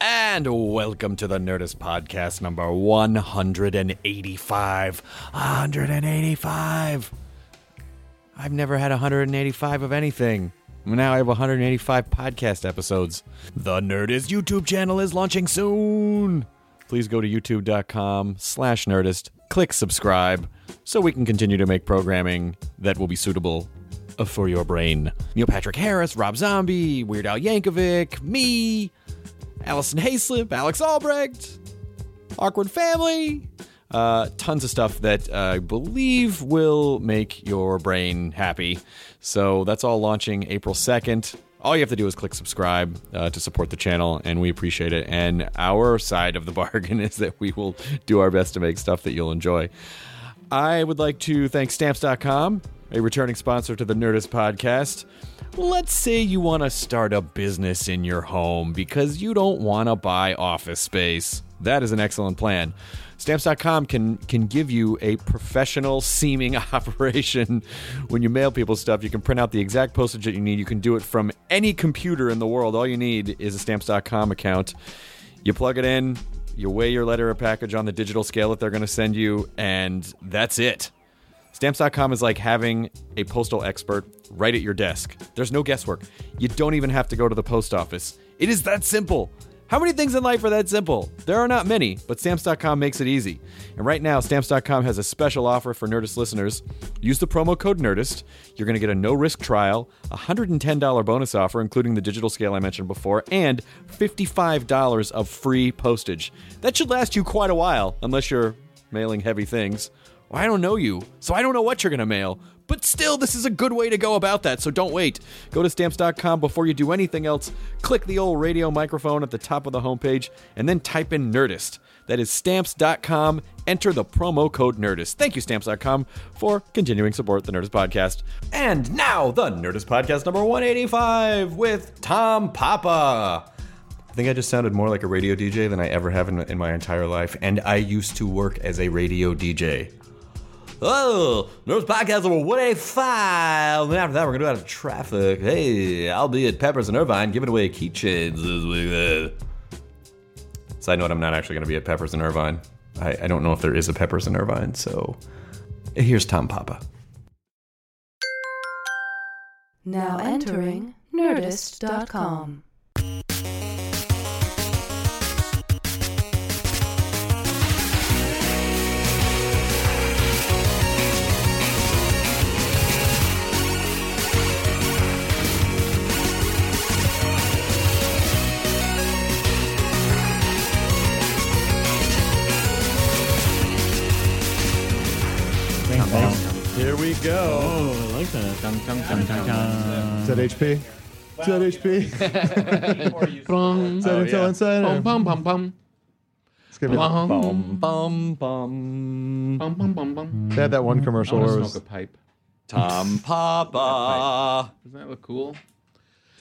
And welcome to the Nerdist Podcast number 185. 185. I've never had 185 of anything. Now I have 185 podcast episodes. The Nerdist YouTube channel is launching soon. Please go to youtube.com slash nerdist, click subscribe, so we can continue to make programming that will be suitable for your brain. Neil Patrick Harris, Rob Zombie, Weird Al Yankovic, me, Alison Haislip, Alex Albrecht, Awkward Family. Uh, tons of stuff that uh, I believe will make your brain happy. So that's all launching April 2nd. All you have to do is click subscribe uh, to support the channel, and we appreciate it. And our side of the bargain is that we will do our best to make stuff that you'll enjoy. I would like to thank Stamps.com, a returning sponsor to the Nerdist podcast. Let's say you want to start a business in your home because you don't want to buy office space. That is an excellent plan. Stamps.com can can give you a professional seeming operation when you mail people stuff. You can print out the exact postage that you need. You can do it from any computer in the world. All you need is a Stamps.com account. You plug it in, you weigh your letter or package on the digital scale that they're going to send you, and that's it. Stamps.com is like having a postal expert right at your desk. There's no guesswork. You don't even have to go to the post office. It is that simple. How many things in life are that simple? There are not many, but Stamps.com makes it easy. And right now, Stamps.com has a special offer for Nerdist listeners. Use the promo code NERDIST. You're going to get a no risk trial, a $110 bonus offer, including the digital scale I mentioned before, and $55 of free postage. That should last you quite a while, unless you're mailing heavy things. Well, I don't know you, so I don't know what you're going to mail. But still, this is a good way to go about that, so don't wait. Go to stamps.com before you do anything else. Click the old radio microphone at the top of the homepage, and then type in Nerdist. That is stamps.com. Enter the promo code Nerdist. Thank you, stamps.com, for continuing support the Nerdist Podcast. And now, the Nerdist Podcast number 185 with Tom Papa. I think I just sounded more like a radio DJ than I ever have in, in my entire life, and I used to work as a radio DJ. Oh, Nerds Podcast number 185. And after that, we're going to go out of traffic. Hey, I'll be at Peppers and Irvine giving away keychains this week. Side note, I'm not actually going to be at Peppers and Irvine. I, I don't know if there is a Peppers and Irvine, so here's Tom Papa. Now entering Nerdist.com. we go. Oh, I like that. Dun, dun, dun, dun, dun. Is that HP? Is that HP? Bum, Is that oh, Intel yeah. Inside? or- bum, bum, bum, Let's give it- bum, Bum, bum, bum. bum, bum, bum, bum. They had that one commercial want where it was smoke a pipe. Tom Papa. Doesn't that look cool?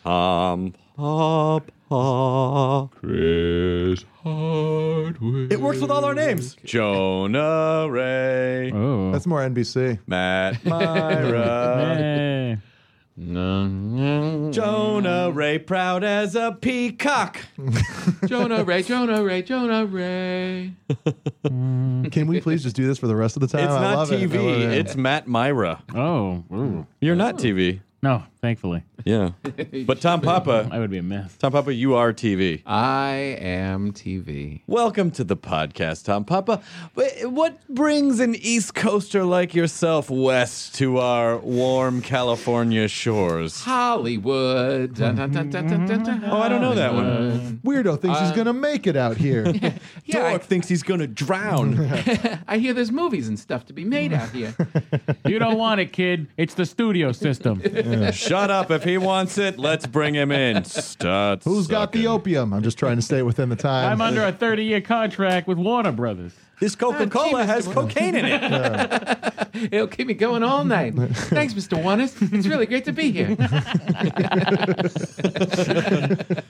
Tom Papa. Chris Hardwick. It works with all our names. Jonah Ray. Oh. That's more NBC. Matt Mira. Jonah Ray, proud as a peacock. Jonah Ray, Jonah Ray, Jonah Ray. Can we please just do this for the rest of the time? It's I not love it. I TV. love it. It's Matt Mira. Oh. ooh. You're not TV. No, thankfully. Yeah. But Tom Papa, I would be a mess. Tom Papa, you are TV. I am TV. Welcome to the podcast, Tom Papa. Wh- What brings an East Coaster like yourself west to our warm California shores? Hollywood. Dun, dun, dun, dun, dun, dun, dun, Oh, I don't know that one. Weirdo thinks he's uh, gonna make it out here. Yeah, Dork thinks he's gonna drown. I, I hear there's movies and stuff to be made out here. You don't want it, kid. It's the studio system. Shut up. If he wants it, let's bring him in. Start Who's got the opium? I'm just trying to stay within the time. I'm under a 30 year contract with Warner Brothers. This Coca Cola has Mr. cocaine in it. It'll keep me going all night. Thanks, Mr. Wannis. It's really great to be here.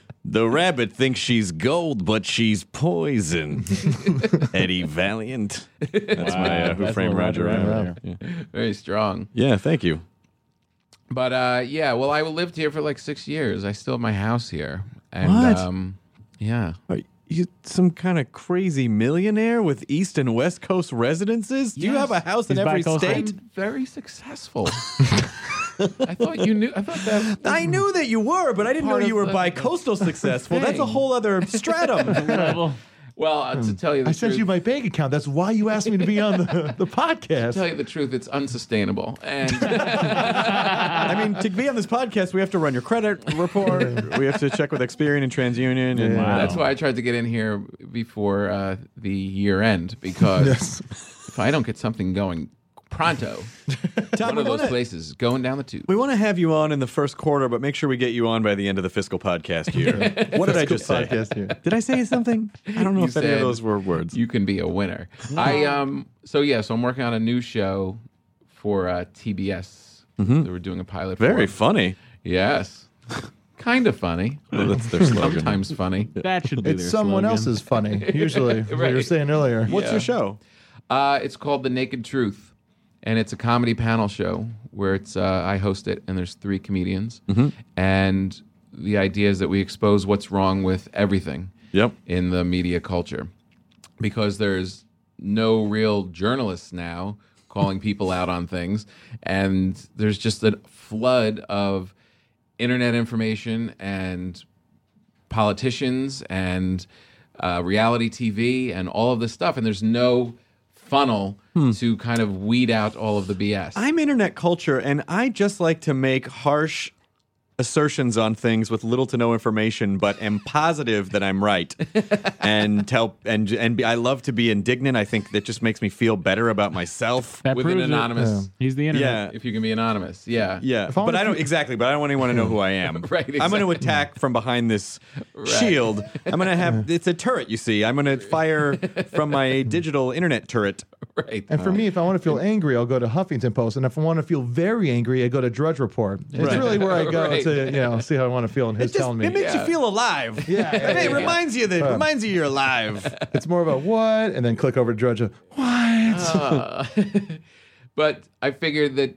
The rabbit thinks she's gold, but she's poison. Eddie Valiant. That's my uh, Who That's Framed Roger Roger Rabbit. Rabbit. Yeah. Very strong. yeah, thank you. But uh, yeah, well, I lived here for like six years. I still have my house here. And, What? Um, yeah. Are you some kind of crazy millionaire with East and West Coast residences? Do you Yes. have a house in He's every bicoastal. state? I'm very successful. I thought you knew. I thought that. I knew that you were, but I didn't know Part you were of the- bi-coastal successful. That's a thing. whole other stratum. Level. Well, uh, to tell you the I sent you my bank account. That's why you asked me to be on the, the podcast. To tell you the truth, it's unsustainable. And I mean, to be on this podcast, we have to run your credit report. we have to check with Experian and TransUnion. And Wow. that's why I tried to get in here before uh, the year end because if I don't get something going pronto, Tom, one of those wanna- places going down the tube. We want to have you on in the first quarter, but make sure we get you on by the end of the fiscal podcast year. what did I just say? podcast year. Did I say something? I don't know You if any of those were words. You can be a winner. I um. So yeah, so I'm working on a new show for uh, TBS. That we're doing a pilot. Mm-hmm. Very for. funny. Yes. kind of funny. Well, that's their slogan. Sometimes funny. That should be It's their someone slogan. else's funny, usually, what you were saying earlier. What's Yeah. your show? Uh, it's called The Naked Truth, and it's a comedy panel show where it's uh, I host it, and there's three comedians, and the idea is that we expose what's wrong with everything Yep. in the media culture, because there's no real journalists now calling people out on things, and there's just a flood of internet information and politicians and uh, reality TV and all of this stuff, and there's no funnel hmm. to kind of weed out all of the BS. I'm internet culture, and I just like to make harsh assertions on things with little to no information, but am positive that I'm right, and tell and and be, I love to be indignant. I think that just makes me feel better about myself. That with an proves it. anonymous. He's the internet. Yeah. If you can be anonymous, yeah, Yeah, but I don't keep- exactly. But I don't want anyone to know who I am. Right, I'm going to attack from behind this shield. I'm going to have. It's a turret. You see. I'm going to fire from my digital internet turret. right. And for me, if I want to feel angry, I'll go to Huffington Post. And if I want to feel very angry, I go to Drudge Report. It's Right. really where I go Right. to, you know, see how I want to feel. And his It just telling me. it makes you feel alive. Yeah, yeah, I mean, it yeah. reminds you that reminds you you're alive. It's more about what, and then click over to Drudge. What? Uh, but I figured that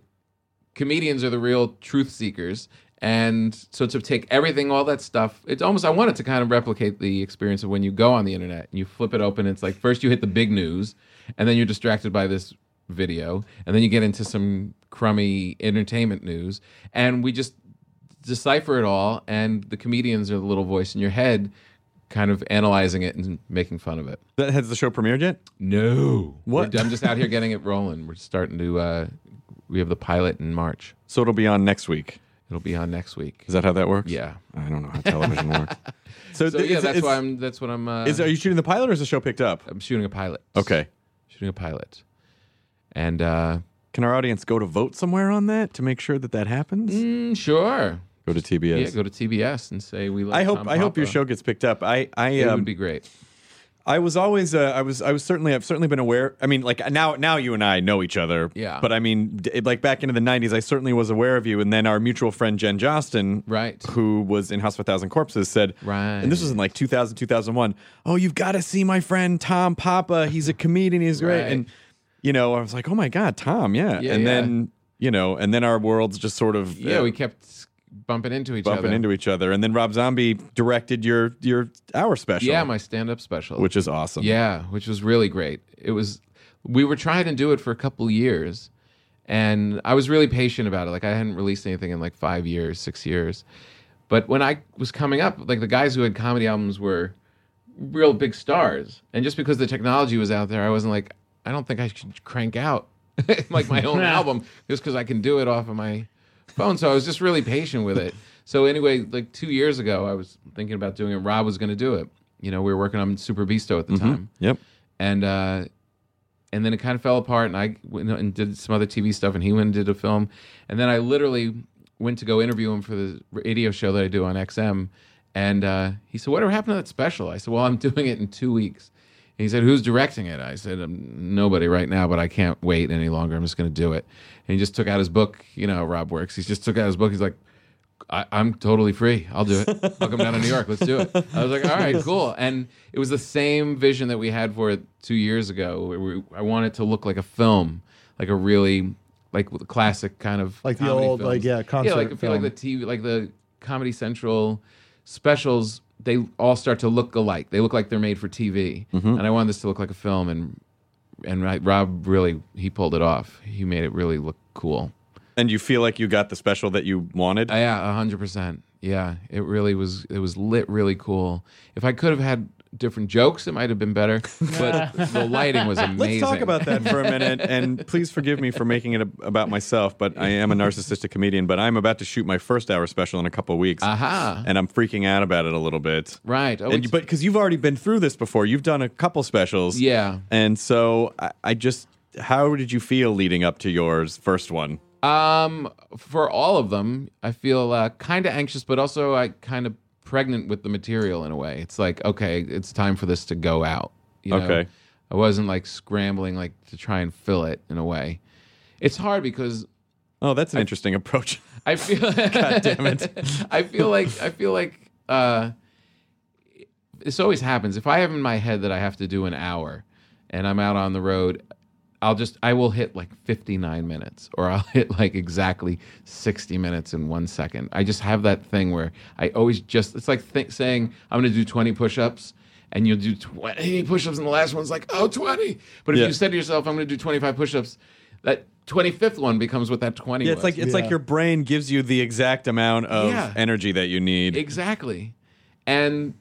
comedians are the real truth seekers. And so to take everything, all that stuff, it's almost, I wanted to kind of replicate the experience of when you go on the internet and you flip it open. It's like first you hit the big news, and then you're distracted by this video, and then you get into some crummy entertainment news. And we just decipher it all, and the comedians are the little voice in your head kind of analyzing it and making fun of it. That has the show premiered yet? No. What? We're- I'm just out here getting it rolling. We're starting to. Uh, we have the pilot in March. So it'll be on next week. It'll be on next week. Is that how that works? Yeah. I don't know how television works. So, So th- yeah, that's why I'm. That's what I'm. Uh, Is are you shooting the pilot or is the show picked up? I'm shooting a pilot. Okay. Shooting a pilot, and uh, Can our audience go to vote somewhere on that to make sure that that happens? mm, sure. Go to TBS. Yeah, go to TBS and say we. Love I hope Tom I hope your show gets picked up. I I It um, would be great. I was always uh, I was I was certainly I've certainly been aware. I mean, like now now you and I know each other. Yeah. But I mean, d- like back into the '90s, I certainly was aware of you. And then our mutual friend Jen Jostyn, Right. who was in House of a Thousand Corpses, said, Right. And this was in like 2000 2001. Oh, you've got to see my friend Tom Papa. He's a comedian. He's great. Right. And you know, I was like, oh my god, Tom, yeah. Yeah, and yeah. then you know, and then our worlds just sort of Yeah, uh, we kept bumping into each bumping other. into each other. And then Rob Zombie directed your your hour special. yeah, my stand-up special. which is awesome. Yeah, which was really great. It was we were trying to do it for a couple years, and I was really patient about it. Like I hadn't released anything in like five years, six years. But when I was coming up, like the guys who had comedy albums were real big stars, and just because the technology was out there, I wasn't like, I don't think I should crank out like my own album just because I can do it off of my phone. So I was just really patient with it. So anyway, like two years ago, I was thinking about doing it. Rob was going to do it. You know, we were working on Super Beasto at the time Yep. and uh, and then it kind of fell apart. And I went and did some other TV stuff, and he went and did a film. And then I literally went to go interview him for the radio show that I do on XM. And uh, he said, "Whatever happened to that special?" I said, "Well, I'm doing it in two weeks." He said, "Who's directing it?" I said, um, "Nobody right now, but I can't wait any longer. I'm just going to do it." And he just took out his book. You know, how Rob works. He just took out his book. He's like. I, I'm totally free. I'll do it. I'll come down to New York. Let's do it. I was like, all right, cool. And it was the same vision that we had for it two years ago. I want it to look like a film, like a really like the classic kind of Like the old, like, films. yeah, yeah, concert like I feel like the TV, like the Comedy Central specials. They all start to look alike. They look like they're made for TV. And I wanted this to look like a film. And and right, Rob really he pulled it off. He made it really look cool. And you feel like you got the special that you wanted? Uh, yeah, a hundred percent. Yeah, it really was. It was lit really cool. If I could have had different jokes, it might have been better. But the lighting was amazing. Let's talk about that for a minute. And please forgive me for making it a, about myself, but I am a narcissistic comedian. But I'm about to shoot my first hour special in a couple weeks. Aha. And I'm freaking out about it a little bit. Right. Oh, And, it's- but because you've already been through this before, you've done a couple specials. Yeah. And so I, I just, how did you feel leading up to yours first one? Um, for all of them, I feel uh, kind of anxious, but also I kind of pregnant with the material in a way. It's like, okay, it's time for this to go out. You know? Okay. I wasn't like scrambling like to try and fill it in a way. It's hard because Oh, that's an interesting approach. I feel God damn it. I feel like I feel like uh this always happens. If I have in my head that I have to do an hour and I'm out on the road, I'll just I will hit like 59 minutes or I'll hit like exactly 60 minutes in 1 second. I just have that thing where I always just it's like th- saying I'm going to do 20 push-ups and you'll do 20 push-ups and the last one's like, "Oh, 20." But if Yeah. you said to yourself, "I'm going to do 25 push-ups," that 25th one becomes what that 20 Yeah, was. it's like it's Yeah. like your brain gives you the exact amount of Yeah. energy that you need. Exactly. And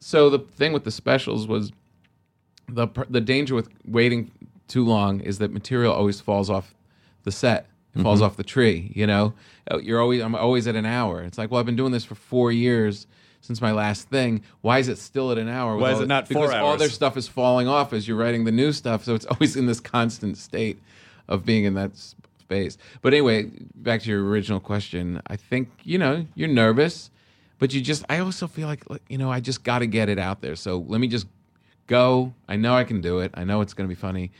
so the thing with the specials was the the danger with waiting too long is that material always falls off the set. It falls Mm-hmm. off the tree, you know? Uh, You're always I'm always at an hour. It's like, well, I've been doing this for 4 years since my last thing. Why is it still at an hour? Why is it not four because all their stuff is falling off as you're writing the new stuff, so it's always in this constant state of being in that space. But anyway, back to your original question. I think, you know, you're nervous, but you just I also feel like, you know, I just got to get it out there. So let me just go. I know I can do it. I know it's going to be funny.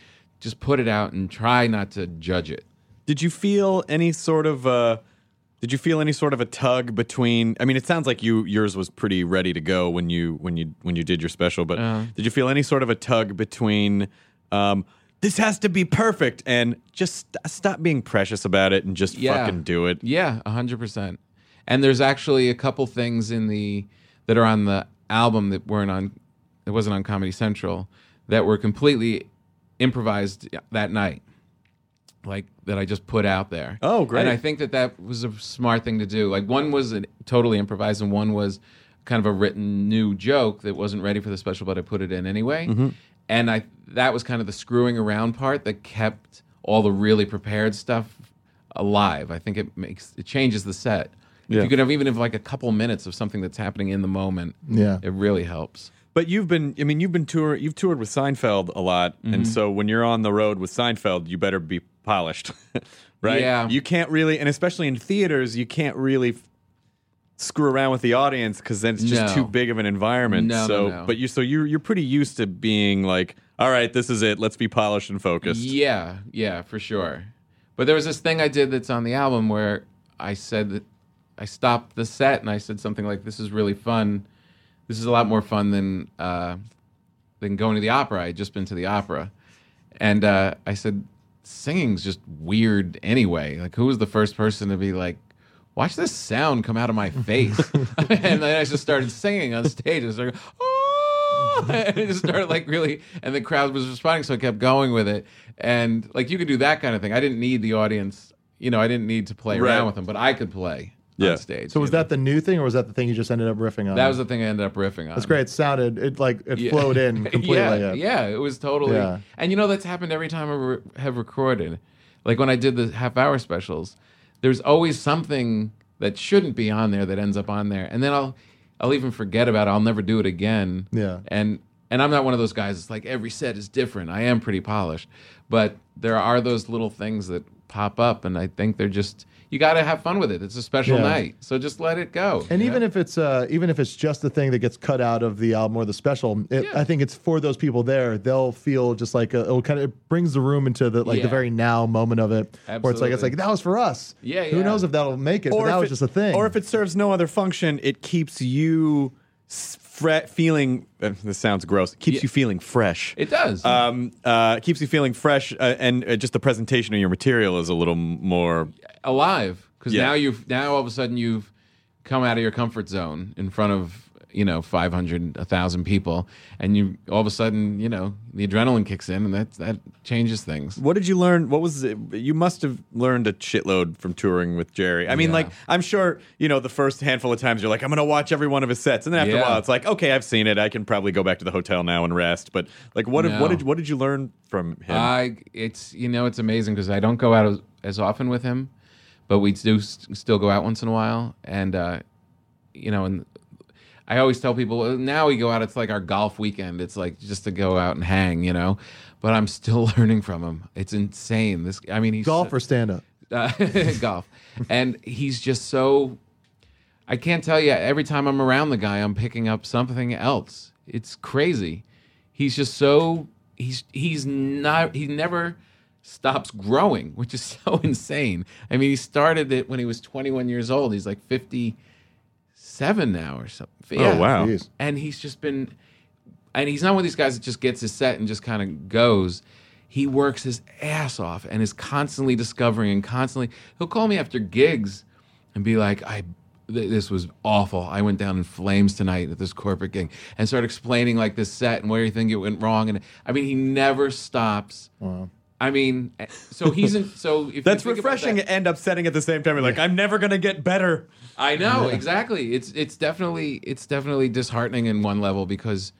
Just put it out and try not to judge it. Did you feel any sort of uh did you feel any sort of a tug between I mean it sounds like you yours was pretty ready to go when you when you when you did your special but Uh-huh. did you feel any sort of a tug between um this has to be perfect and just st- stop being precious about it and just fucking do it. Yeah, hundred percent. And there's actually a couple things in the that are on the album that weren't on. It wasn't on Comedy Central that were completely improvised that night, like that I just put out there. Oh, great. And I think that that was a smart thing to do. Like one was an, totally improvised, and one was kind of a written new joke that wasn't ready for the special, but I put it in anyway. Mm-hmm. And I that was kind of the screwing around part that kept all the really prepared stuff alive. I think it makes it changes the set. Yeah. If you could have even have like a couple minutes of something that's happening in the moment, Yeah. it really helps. But you've been I mean you've been tour you've toured with Seinfeld a lot Mm-hmm. and so when you're on the road with Seinfeld you better be polished. right? Yeah. You can't really and especially in theaters you can't really f- screw around with the audience cuz then it's just No. too big of an environment. No, no, so no. but you so you're you're pretty used to being like all right, this is it. Let's be polished and focused. Yeah, yeah, for sure. But there was this thing I did that's on the album where I said that I stopped the set and I said something like, "This is really fun. This is a lot more fun than uh, than going to the opera. I had just been to the opera." And uh, I said, "Singing's just weird anyway. Like, who was the first person to be like?" Watch this sound come out of my face, and then I just started singing on stage. I was like, "Oh!" and it just started like really, and the crowd was responding, so I kept going with it. And like you could do that kind of thing. I didn't need the audience, you know, I didn't need to play Right. around with them, but I could play Yeah. on stage. So was know? that the new thing, or was that the thing you just ended up riffing on? that was the thing I ended up riffing on. That's great. It sounded it like it Yeah. flowed in completely. yeah, yeah. yeah, it was totally. Yeah. And you know that's happened every time I re- have recorded. Like when I did the half hour specials, there's always something that shouldn't be on there that ends up on there, and then I'll I'll even forget about it. I'll never do it again. Yeah. And and I'm not one of those guys. It's like every set is different. I am pretty polished, but there are those little things that pop up, and I think they're just you got to have fun with it. It's a special Yeah. night, so just let it go. And you even if it's uh, even if it's just the thing that gets cut out of the album or the special, it, Yeah. I think it's for those people there. They'll feel just like a, it'll kind of it brings the room into the like Yeah. the very now moment of it, where it's like it's like that was for us. Yeah, Who knows if that'll make it? but that was it- just a thing. Or if it serves no other function, it keeps you s- fre- feeling. Uh, this sounds gross. Keeps Yeah. you feeling fresh. it does. um, uh, keeps you feeling fresh, uh, and uh, just the presentation of your material is a little m- more. alive because Yeah. now you've now all of a sudden you've come out of your comfort zone in front of you know 500 1000 people and you all of a sudden you know the adrenaline kicks in and that that changes things What did you learn? What was it? You must have learned a shitload from touring with Jerry. I mean, Yeah. like I'm sure you know the first handful of times you're like, I'm gonna watch every one of his sets, and then after a while, it's like, okay, I've seen it. I can probably go back to the hotel now and rest. But like, what did, what did what did you learn from him? i it's you know it's amazing because i don't go out as, as often with him but we do s- still go out once in a while and uh you know and I always tell people now we go out. It's like our golf weekend. It's like just to go out and hang, you know. But I'm still learning from him. It's insane. This, I mean, he's golf or stand up. uh, golf, and he's just so. I can't tell you. Every time I'm around the guy, I'm picking up something else. It's crazy. He's just so. He's he's not. He never stops growing, which is so insane. I mean, he started it when he was 21 years old. He's like 57 now or something. Oh, wow. Jeez. And he's just been, and he's not one of these guys that just gets his set and just kind of goes. He works his ass off and is constantly discovering and constantly. He'll call me after gigs and be like, "I, th- this was awful. I went down in flames tonight at this corporate gig," and start explaining like this set and where you think it went wrong. And I mean, he never stops. I mean, so he's in. So if That's refreshing that- and upsetting at the same time. You're like, I'm never gonna get better. I know exactly. It's it's definitely it's definitely disheartening in one level because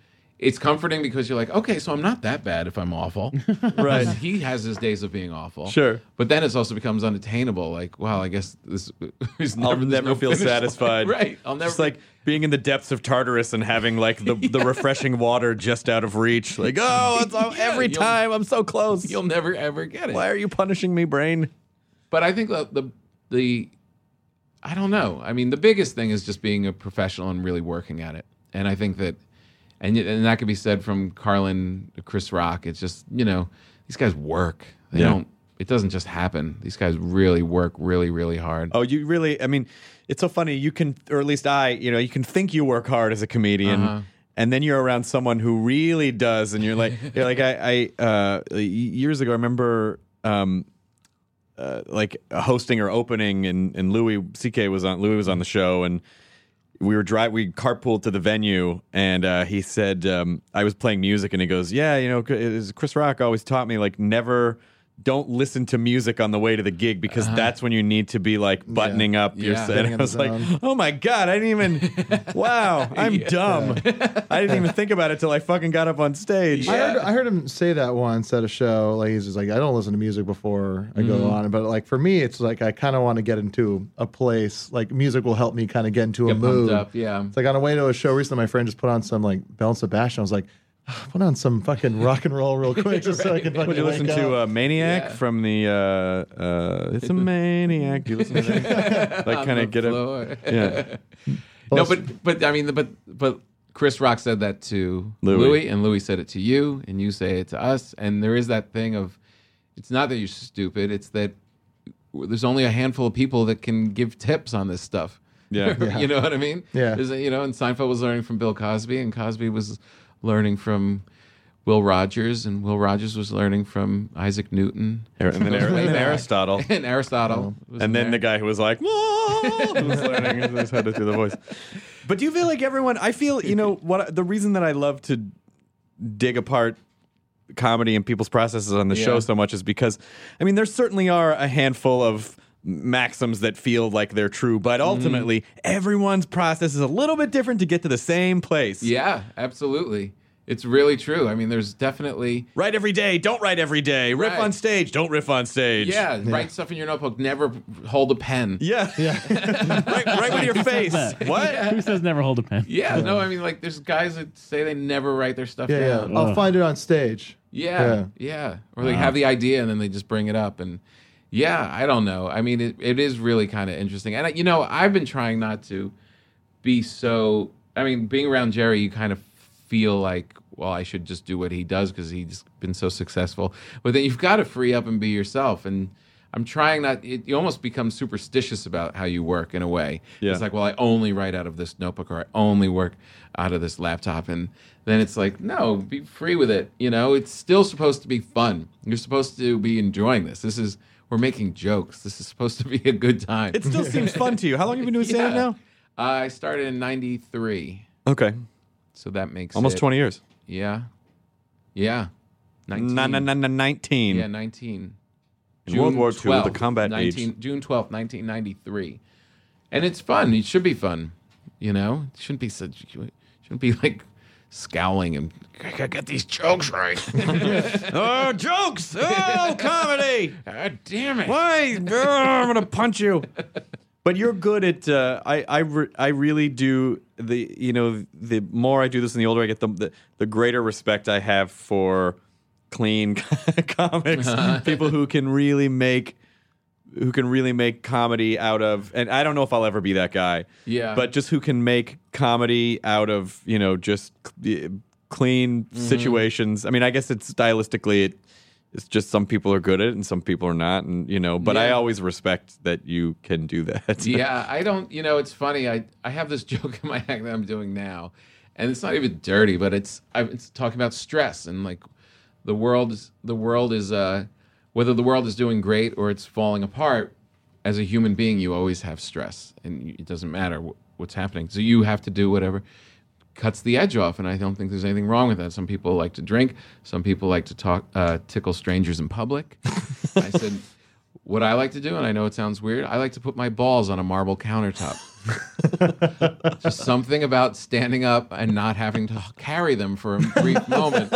it's comforting because you're like, okay, so I'm not that bad if I'm awful. Right. he has his days of being awful. Sure. But then it also becomes unattainable. Like, wow, I guess this is never, I'll there's never no feel finish line. satisfied. right. I'll never. It's like being in the depths of Tartarus and having like the, the refreshing water just out of reach. Like, oh, it's Yeah, every you'll- time I'm so close. you'll never ever get it. Why are you punishing me, brain? But I think the, the the I don't know. I mean, the biggest thing is just being a professional and really working at it. And I think that and and that could be said from Carlin Chris Rock. It's just, you know, these guys work. They Yeah. don't it doesn't just happen. These guys really work really really hard. Oh, you really? I mean, it's so funny. You can, or at least I, you know, you can think you work hard as a comedian, Uh-huh. and then you're around someone who really does, and you're like, you're like, I, I uh, years ago, I remember, um, uh, like hosting or opening, and and Louis C.K. was on. Louis was on the show, and we were drive we carpooled to the venue and uh, he said um, I was playing music and he goes yeah you know Chris Chris Rock always taught me like never don't listen to music on the way to the gig because that's when you need to be like buttoning up your Yeah. set. I was like, oh my god, I didn't even. wow, I'm dumb. I didn't even think about it till I fucking got up on stage. I heard, I heard him say that once at a show. Like he's just like, I don't listen to music before I go Mm-hmm. on. But like for me, it's like I kind of want to get into a place. Like music will help me kind of get into a Get pumped mood. up, yeah. It's like on the way to a show recently, my friend just put on some like Belle and Sebastian. I was like, "Ah, put on some fucking rock and roll real quick just so I can fucking Would you listen wake to up. uh, Maniac Yeah. from the uh, uh, It's a Maniac? Do you listen to that? like kind of get it. Floor. Yeah. no, but but I mean, but but Chris Rock said that to Louis. Louis. and Louis said it to you, and you say it to us, and there is that thing of, it's not that you're stupid; it's that there's only a handful of people that can give tips on this stuff. Yeah. you know what I mean? Yeah. There's a- you know, and Seinfeld was learning from Bill Cosby, and Cosby was learning from Will Rogers, and Will Rogers was learning from Isaac Newton, er, And then, Ar- and Aristotle. Um, and Aristotle. And then there. the guy who was like, "Whoa," was learning how to do the voice. But do you feel like everyone? I feel you know what the reason that I love to dig apart comedy and people's processes on the Yeah. show so much is because I mean there certainly are a handful of maxims that feel like they're true, but Mm-hmm. ultimately everyone's process is a little bit different to get to the same place. Yeah, absolutely. It's really true. I mean, there's definitely Write every day, don't write every day. Riff Right. on stage, don't riff on stage. yeah, write stuff in your notebook. Never hold a pen. Yeah. Yeah. right, right with your face. that? What? Who says never hold a pen? Yeah, no, I mean, like, there's guys that say they never write their stuff Yeah, yeah. down. I'll find it on stage. Yeah, yeah. Or they have the idea and then they just bring it up. And yeah, I don't know. I mean, it, it is really kind of interesting. And, you know, I've been trying not to be so. I mean, being around Jerry, you kind of feel like, well, I should just do what he does because he's been so successful. But then you've got to free up and be yourself. And I'm trying not. It, you almost become superstitious about how you work in a way. Yeah. It's like, well, I only write out of this notebook or I only work out of this laptop. And then it's like, no, be free with it. You know, it's still supposed to be fun. You're supposed to be enjoying this. This is we're making jokes. This is supposed to be a good time. It still seems fun to you. How long have you been doing stand up Uh, I started in '93, now? Okay. so that makes Almost it- 20 years. Yeah, yeah, 19. Na, na, na, na, 19. Yeah, 19. In World War II, the 12th, combat 19, age. June 12th, 1993. And it's fun. It should be fun. You know, it shouldn't be such. Shouldn't be like scowling and I gotta get these jokes right. Oh, jokes! Oh, comedy! God damn it! Why? Oh, I'm gonna punch you. But you're good at. Uh, I I re- I really do the. You know, the more I do this, and the older I get, the the, the greater respect I have for clean comics, people who can really make. Who can really make comedy out of, and I don't know if I'll ever be that guy. Yeah. But just who can make comedy out of, you know, just uh, clean Mm-hmm. situations. I mean, I guess it's stylistically, it, it's just some people are good at it and some people are not, and you know. But I always respect that you can do that. yeah, I don't. You know, it's funny. I I have this joke in my act that I'm doing now, and it's not even dirty, but it's I, it's talking about stress and like the world is the world is uh whether the world is doing great or it's falling apart. As a human being, you always have stress, and it doesn't matter wh- what's happening. So you have to do whatever cuts the edge off, and I don't think there's anything wrong with that. Some people like to drink, some people like to talk, uh, tickle strangers in public. I said, what I like to do, and I know it sounds weird, I like to put my balls on a marble countertop. Just something about standing up and not having to carry them for a brief moment,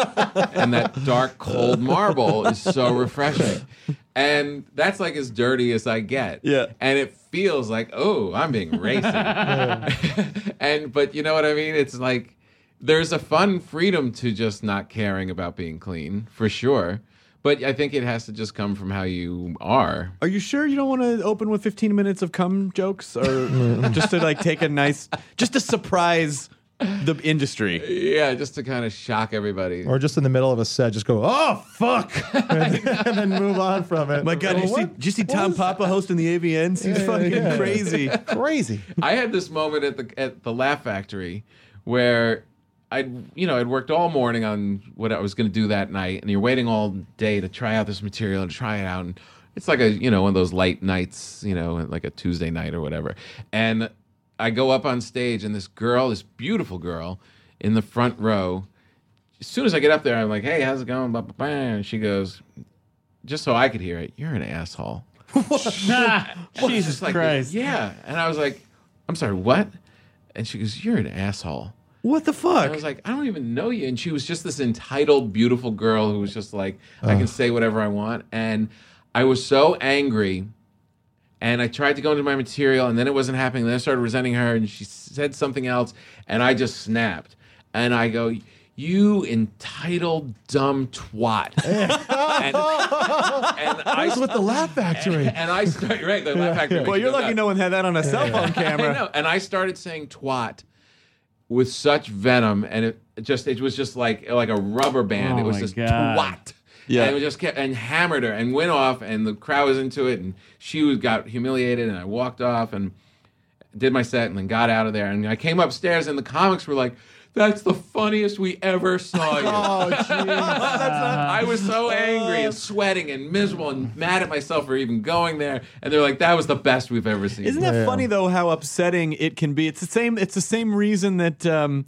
and that dark, cold marble is so refreshing. And that's like as dirty as I get. Yeah. And it feels like, oh, I'm being racist. and but you know what I mean? It's like there's a fun freedom to just not caring about being clean, for sure. But I think it has to just come from how you are. Are you sure you don't want to open with 15 minutes of cum jokes, or just to like take a nice, just to surprise the industry? Yeah, just to kind of shock everybody. Or just in the middle of a set, just go, oh, fuck. and, then, and then move on from it. My God, did you see, did you see Tom Papa hosting the AVNs? He's Yeah, fucking yeah. crazy. Crazy. I had this moment at the at the Laugh Factory where I'd you know I'd worked all morning on what I was going to do that night, and you're waiting all day to try out this material and try it out, and it's like a you know one of those light nights, you know, like a Tuesday night or whatever, and I go up on stage, and this girl, this beautiful girl, in the front row. As soon as I get up there, I'm like, "Hey, how's it going?" Blah, blah, blah. And she goes, just so I could hear it, "You're an asshole." Jesus Just like Christ. Yeah. And I was like, I'm sorry, what? And she goes, You're an asshole. What the And fuck? I was like, I don't even know you. And she was just this entitled, beautiful girl who was just like, I can say whatever I want. And I was so angry. And I tried to go into my material, and then it wasn't happening. Then I started resenting her, and she said something else, and I just snapped. And I go, You entitled, dumb twat. and, and I I was with the Laugh Factory. and I started right. The laugh factory. well, you're lucky nuts. no one had that on a cell phone I camera. know. And I started saying twat with such venom, and it it just it was just like like a rubber band. Oh it was just God. twat. Yeah. and it just kept and hammered her and went off, and the crowd was into it, and she was got humiliated, and I walked off and did my set, and then got out of there, and I came upstairs, and the comics were like. That's the funniest we ever saw you. Oh, jeez. I was so angry and sweating and miserable and mad at myself for even going there. And they're like, that was the best we've ever seen. Isn't that Yeah. funny though? How upsetting it can be. It's the same. It's the same reason that. Um,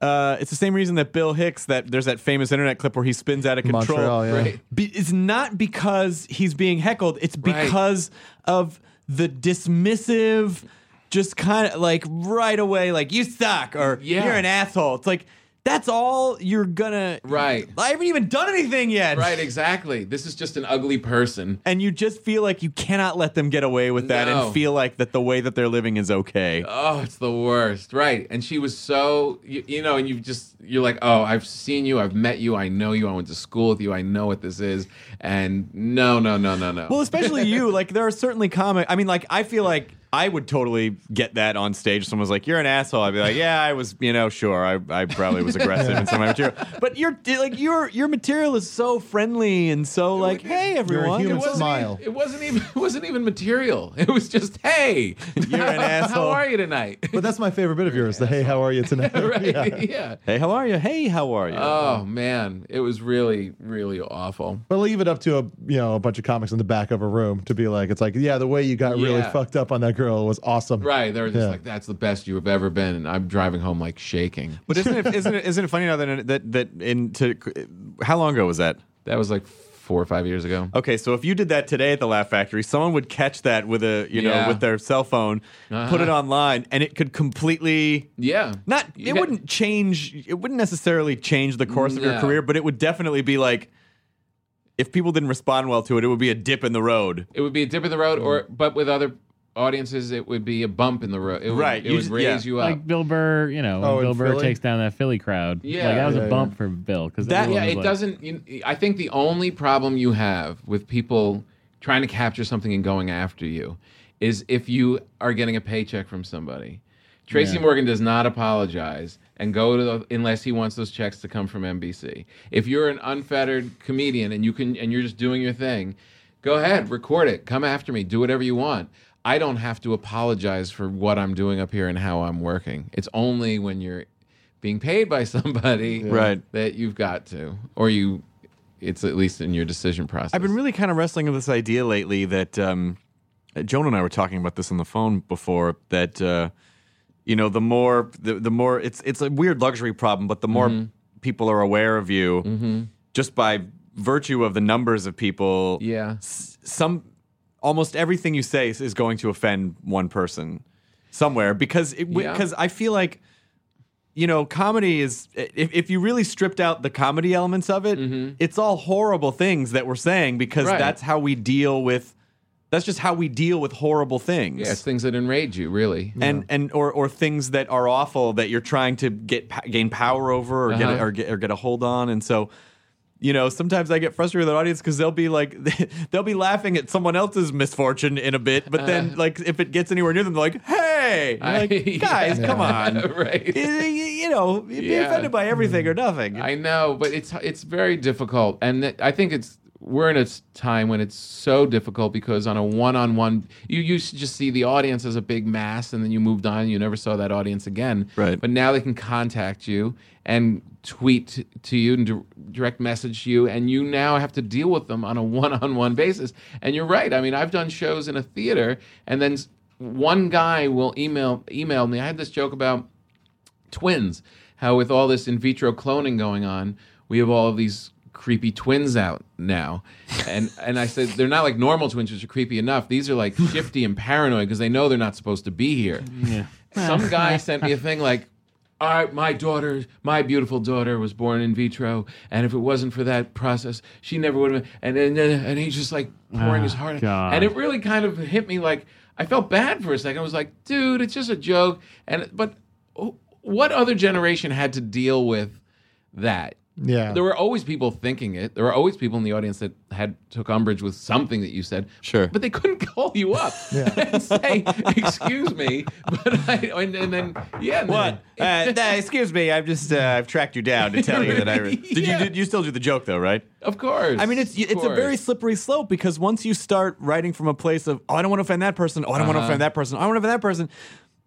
uh, it's the same reason that Bill Hicks. That there's that famous internet clip where he spins out of control. Montreal, yeah. Right. Be, it's not because he's being heckled. It's Right. because of the dismissive, just kind of like right away, like you suck or Yeah. you're an asshole. It's like that's all you're gonna. Right. I haven't even done anything yet. Right, exactly. This is just an ugly person. And you just feel like you cannot let them get away with that No. and feel like that the way that they're living is okay. Oh, it's the worst. Right. And she was so, you, you know, and you just, you're like, oh, I've seen you. I've met you. I know you. I went to school with you. I know what this is. And no, no, no, no, no. Well, especially you. Like there are certainly comic. I mean, like I feel like I would totally get that on stage. Someone's like, "You're an asshole." I'd be like, "Yeah, I was. You know, sure. I, I probably was aggressive in some of my material." But your like your your material is so friendly and so like, "Hey, everyone." human it wasn't, smile. It wasn't even. It wasn't even material. It was just, hey, You're an asshole. How are you tonight? But that's my favorite bit of yours. The hey, how are you tonight? right? Yeah. Yeah. Hey, how are you? Hey, how are you? Oh, oh man, it was really, really awful. But leave it up to a you know a bunch of comics in the back of a room to be like, it's like, yeah, the way you got really fucked up on that girl was awesome. Right? They were just Yeah. like, "That's the best you have ever been," and I'm driving home like shaking. but isn't it isn't it isn't it funny now that that that in to how long ago was that? That was like four or five years ago. Okay, so if you did that today at the Laugh Factory, someone would catch that with a you know Yeah. with their cell phone, uh-huh. put it online, and it could completely Yeah. not You it got- wouldn't change it wouldn't necessarily change the course of your No. career but it would definitely be like if people didn't respond well to it it would be a dip in the road It would be a dip in the road, or but with other audiences, it would be a bump in the road. It would, Right, It you would just- raise yeah. you up. Like Bill Burr, you know, when Oh, in Bill Burr Philly? takes down that Philly crowd. Yeah. like that was Yeah, a yeah. bump for Bill because That- yeah, it doesn't. You, I think the only problem you have with people trying to capture something and going after you is if you are getting a paycheck from somebody. Tracy Yeah. Morgan does not apologize and go to the, unless he wants those checks to come from NBC. If you're an unfettered comedian and you can and you're just doing your thing, go ahead, record it, come after me, do whatever you want. I don't have to apologize for what I'm doing up here and how I'm working. It's only when you're being paid by somebody Right. that you've got to or you it's at least in your decision process. i've been really kind of wrestling with this idea lately that um joan and i were talking about this on the phone before that uh you know the more the, the more it's it's a weird luxury problem but the more Mm-hmm. people are aware of you just by virtue of the numbers of people Yeah. s- some almost everything you say is, is going to offend one person somewhere because it, Yeah. because I feel like you know comedy is if, if you really stripped out the comedy elements of it it's all horrible things that we're saying because Mm-hmm. Right. that's how we deal with that's just how we deal with horrible things Yeah, things that enrage you, really. and and or or things that are awful that you're trying to get gain power over or Uh-huh. or get or get a hold on and so you know sometimes i get frustrated with the audience because they'll be like they'll be laughing at someone else's misfortune in a bit but then uh. like if it gets anywhere near them they're like hey You're like. Guys Yeah. come on Right. you, you know be Yeah. offended by everything or nothing I know, but it's it's very difficult, and I think it's we're in a time when it's so difficult because on a one-on-one, you used to just see the audience as a big mass, and then you moved on, and you never saw that audience again. Right. But now they can contact you and tweet to you and direct message you, and you now have to deal with them on a one-on-one basis. And you're right. I mean, I've done shows in a theater, and then one guy will email email me. I had this joke about twins. How with all this in vitro cloning going on, we have all of these creepy twins out now. And and I said they're not like normal twins, which are creepy enough. These are like shifty and paranoid because they know they're not supposed to be here. Yeah. Some guy sent me a thing like. I, my daughter, my beautiful daughter, was born in vitro, and if it wasn't for that process, she never would have. been And and and, he's just like pouring his Oh, heart, out. God. and it really kind of hit me like I felt bad for a second. I was like, dude, it's just a joke. And but oh, what other generation had to deal with that? Yeah. There were always people thinking it. There were always people in the audience that had took umbrage with something that you said. Sure. But they couldn't call you up and say, "Excuse me," but I, and, and then yeah, and what? then- Uh, nah, excuse me. I've just uh, I've tracked you down to tell you that I. Re- did Yeah. you did you still do the joke though, right? of course. I mean, it's it's a very slippery slope because once you start writing from a place of oh, I don't want to offend that person, oh, I don't want to Uh-huh. offend that person, I don't want to offend that person.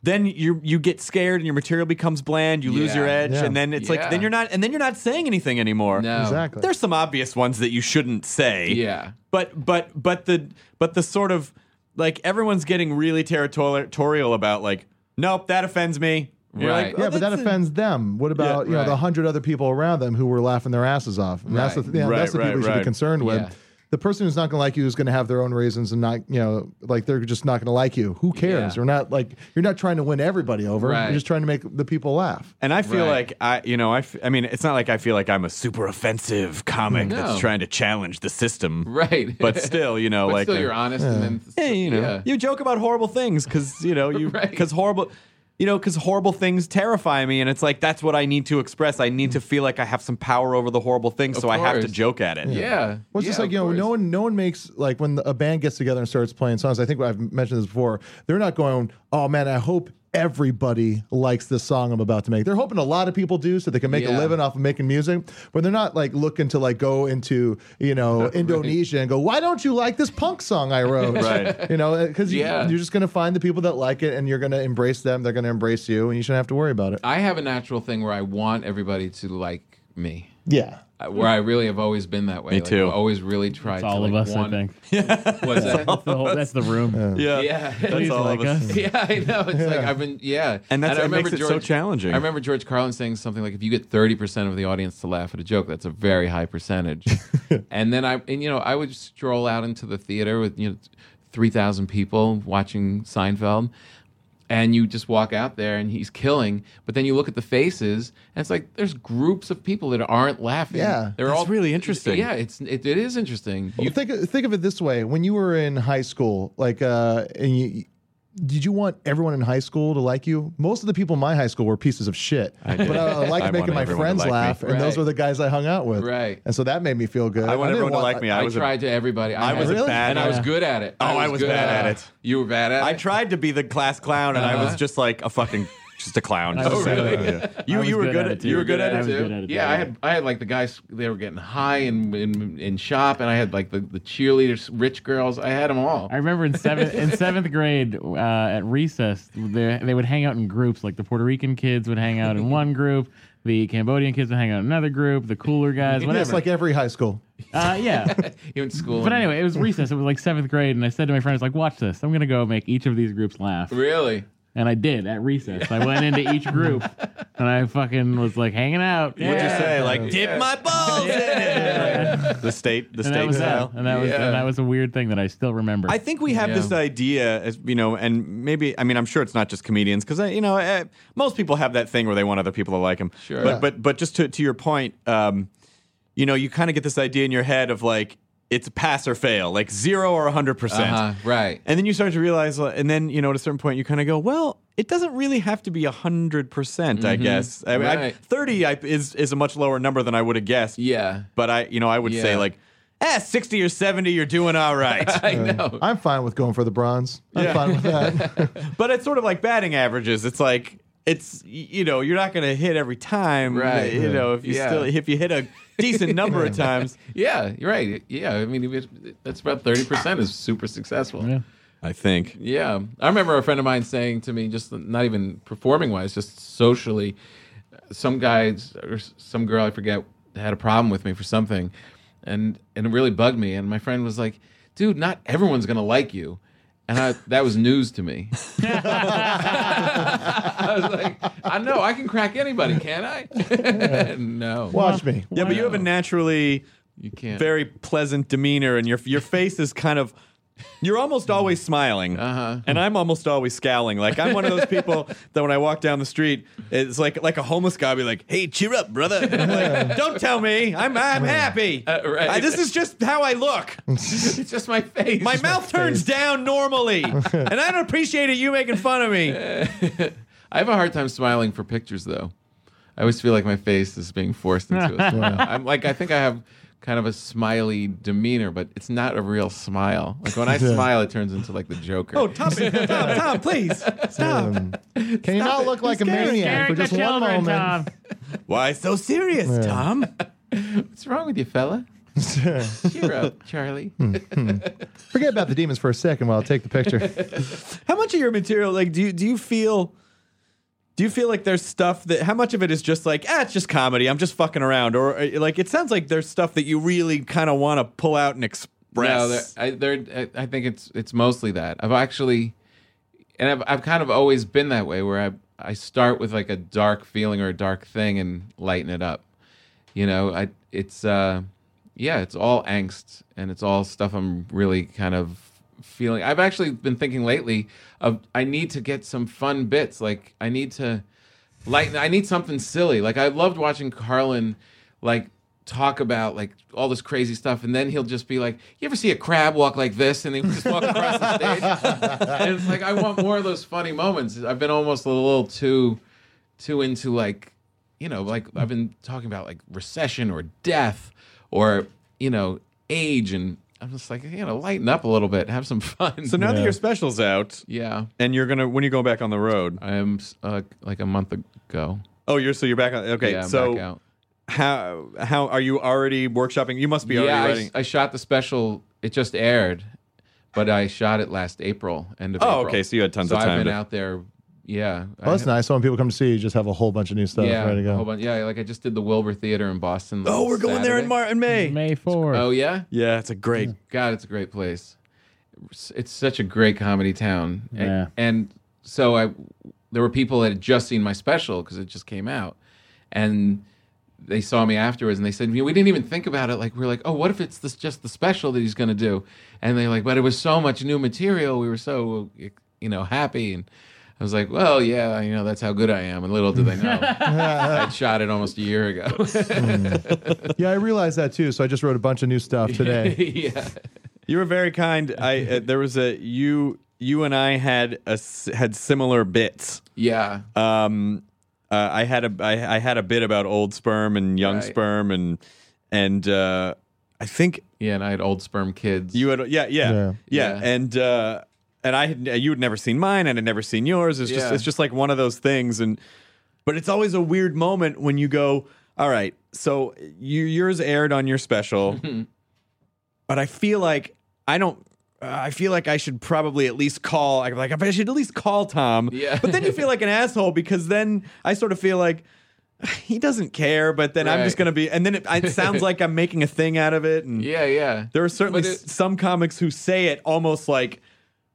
Then you you get scared and your material becomes bland. You lose Yeah. your edge, Yeah. and then it's like then you're not and then you're not saying anything anymore. No. Exactly. There's some obvious ones that you shouldn't say. Yeah. But but but the but the sort of like everyone's getting really territorial about like nope that offends me. You're Right. like, Yeah, "Oh, but that that's a- offends them. What about you know right. the hundred other people around them who were laughing their asses off? And that's the Right. th- yeah, Right, that's the people right, you should right. be concerned with. Yeah. The person who's not going to like you is going to have their own reasons and not you know like they're just not going to like you. Who cares? Yeah. You're not like you're not trying to win everybody over. Right. You're just trying to make the people laugh. And I feel Right. like I, you know, I, f- I mean, it's not like I feel like I'm a super offensive comic No. that's trying to challenge the system. Right. But still, you know, But like still, uh, you're honest, and then Hey, you know, yeah. you joke about horrible things because you know you Right. because horrible. You know, because horrible things terrify me, and it's like that's what I need to express. I need to mm. feel like I have some power over the horrible things, Of so I have to joke at it. Yeah. Well, it's just like of you know, course. no one, no one makes like when a band gets together and starts playing songs. I think I've mentioned this before. They're not going, "Oh man, I hope everybody likes this song I'm about to make." They're hoping a lot of people do, so they can make a living off of making music. But they're not like looking to like go into you know Indonesia and go, "Why don't you like this punk song I wrote?" Right. You know, uh, because Yeah. you, are just going to find the people that like it, and you're going to embrace them. They're going to embrace you, and you shouldn't have to worry about it. I have a natural thing where I want everybody to like me. Yeah. Where I really have always been that way. Me Like, too. I've always really tried It's to all like, of us, want, I think. What's that? That's the, whole, that's the room. Yeah, Yeah. that's Please all like of us. us. Yeah, I know. It's like I've been, yeah. And that's I remember makes it so challenging. I remember George Carlin saying something like, "If you get thirty percent of the audience to laugh at a joke, that's a very high percentage." and then I, and you know, I would stroll out into the theater with you know, three thousand people watching Seinfeld. And you just walk out there and he's killing, but then you look at the faces and it's like there's groups of people that aren't laughing. Yeah. they're That's all really interesting. Yeah, it's it, it is interesting. Well, You, think think of it this way: when you were in high school, like, uh, and you, did you want everyone in high school to like you? Most of the people in my high school were pieces of shit, I but I, I liked I making my friends like me. laugh, and those were the guys I hung out with. Right. and so that made me feel good. I want didn't everyone to like me. I, I, was a- tried to everybody. I I was had- a bad and I was good at it. Oh, I was good bad at it. You were bad at it. I tried to be the class clown, and I was Uh-huh. just like a fucking just a clown. I Just was a- good at yeah. I You was you were good good at at it, you were good at I it was too. good at it. Yeah, I had I had like the guys they were getting high in in, in shop, and I had like the, the cheerleaders, rich girls. I had them all. I remember in seventh in seventh grade uh, at recess, they, they would hang out in groups. Like the Puerto Rican kids would hang out in one group, the Cambodian kids would hang out in another group, the cooler guys, whatever. Yes, like every high school. uh, yeah. You in school. But anyway, it was recess. It was like seventh grade, and I said to my friends, "Like, watch this. I'm gonna go make each of these groups laugh." really? And I did at recess. I went into each group, and I fucking was like hanging out. What'd you Yeah. say? Like dip my balls in it. The state, the And state that was style. that. And that was and that was a weird thing that I still remember. I think we have Yeah. this idea, as you know, and maybe I mean I'm sure it's not just comedians because you know eh, most people have that thing where they want other people to like them. Sure. But Yeah. but but just to to your point, um, you know, you kind of get this idea in your head of like it's pass or fail, like zero or hundred percent. Uh-huh, right. And then you start to realize, uh, and then you know, at a certain point, you kind of go, well, it doesn't really have to be hundred percent, I guess. I mean, I, Mm-hmm. Right. Thirty I, is is a much lower number than I would have guessed. Yeah. But I, you know, I would say like, eh, sixty or seventy, you're doing all right. I know. I'm fine with going for the bronze. I'm Yeah. fine with that. but it's sort of like batting averages. It's like it's you know you're not going to hit every time. Right. You know if you Yeah. still if you hit a decent number of times. Yeah, you're right. Yeah, I mean, it- that's about thirty percent is super successful. Yeah. I think. Yeah, I remember a friend of mine saying to me, just not even performing wise, just socially, some guys or some girl I forget had a problem with me for something, and and it really bugged me. And my friend was like, "Dude, not everyone's gonna like you," and I, that was news to me. I was like, "I know I can crack anybody, can't I?" no, Watch me. Yeah, but you have a naturally you can't. very pleasant demeanor, and your your face is kind of. You're almost always smiling, Uh-huh. and I'm almost always scowling. Like I'm one of those people that when I walk down the street, it's like like a homeless guy be like, "Hey, cheer up, brother!" And I'm like, "Don't tell me, I'm I'm happy. Uh, right. I- this is just how I look. it's just my face. My mouth turns down normally, and I don't appreciate it. You making fun of me. I have a hard time smiling for pictures, though. I always feel like my face is being forced into a smile. I'm like, I think I have kind of a smiley demeanor, but it's not a real smile. Like when I smile, it turns into like the Joker. Oh, Tom, Tom, Tom, please stop. Um, can you not look like a scaring- maniac for just one children, moment? Tom. Why so serious, Tom? what's wrong with you, fella? Cheer up, Charlie. Forget about the demons for a second while I take the picture. How much of your material, like, do you do you feel Do you feel like there's stuff that how much of it is just like ah it's just comedy I'm just fucking around or uh, like it sounds like there's stuff that you really kind of want to pull out and express. No, there- I, there, I I think it's it's mostly that. I've actually, and I've I've kind of always been that way, where I I start with like a dark feeling or a dark thing and lighten it up. You know, I it's uh, yeah, it's all angst and it's all stuff I'm really kind of feeling. I've actually been thinking lately of I need to get some fun bits. Like I need to lighten. I need something silly. Like I loved watching Carlin, like talk about like all this crazy stuff, and then he'll just be like, "You ever see a crab walk like this?" And he just walk across the stage, and it's like I want more of those funny moments. I've been almost a little too, too into like, you know, like I've been talking about like recession or death or you know age, and I'm just like, you know, lighten up a little bit, have some fun. so now that your special's out yeah, and you're gonna when you go back on the road. I am uh, like a month ago. Oh, you're so you're back on. Okay, yeah, I'm so back out. how how are you already workshopping? You must be already yeah, I, writing. I shot the special. It just aired, but I shot it last April, end of Oh, April. okay, so you had tons so of I've time been to- out there. Yeah. Oh, that's nice. So when people come to see you, you just have a whole bunch of new stuff Yeah, ready to a whole bunch- yeah, like I just did the Wilbur Theater in Boston. oh, we're going there in Saturday. Mar- in May. May 4th. Oh yeah, Yeah, it's a great. God, it's a great place. It's- It's such a great comedy town. And, Yeah. and so I, there were people that had just seen my special because it just came out, and they saw me afterwards and they said, "We didn't even think about it. Like we are like, oh, what if it's this just the special that he's going to do?" And they're like, "But it was so much new material. We were so you know happy." And I was like, "Well, yeah, you know that's how good I am." And little did they know, I'd shot it almost a year ago. Yeah, I realized that too. So I just wrote a bunch of new stuff today. yeah. You were very kind. I uh, there was a you you and I had a had similar bits. Yeah. Um, uh, I had a I, I had a bit about old sperm and young Right. sperm and and uh, I think Yeah, and I had old sperm kids. you had yeah yeah yeah, Yeah. Yeah. and uh, and I had you had never seen mine and I'd never seen yours. It's just Yeah. it's just like one of those things and but it's always a weird moment when you go all right so you yours aired on your special but I feel like I don't. Uh, I feel like I should probably at least call. Like, like I should at least call Tom. Yeah. But then you feel like an asshole because then I sort of feel like he doesn't care. But then I'm just gonna be. And then it, it sounds like I'm making a thing out of it. And Yeah, yeah. there are certainly But s- it- some comics who say it almost like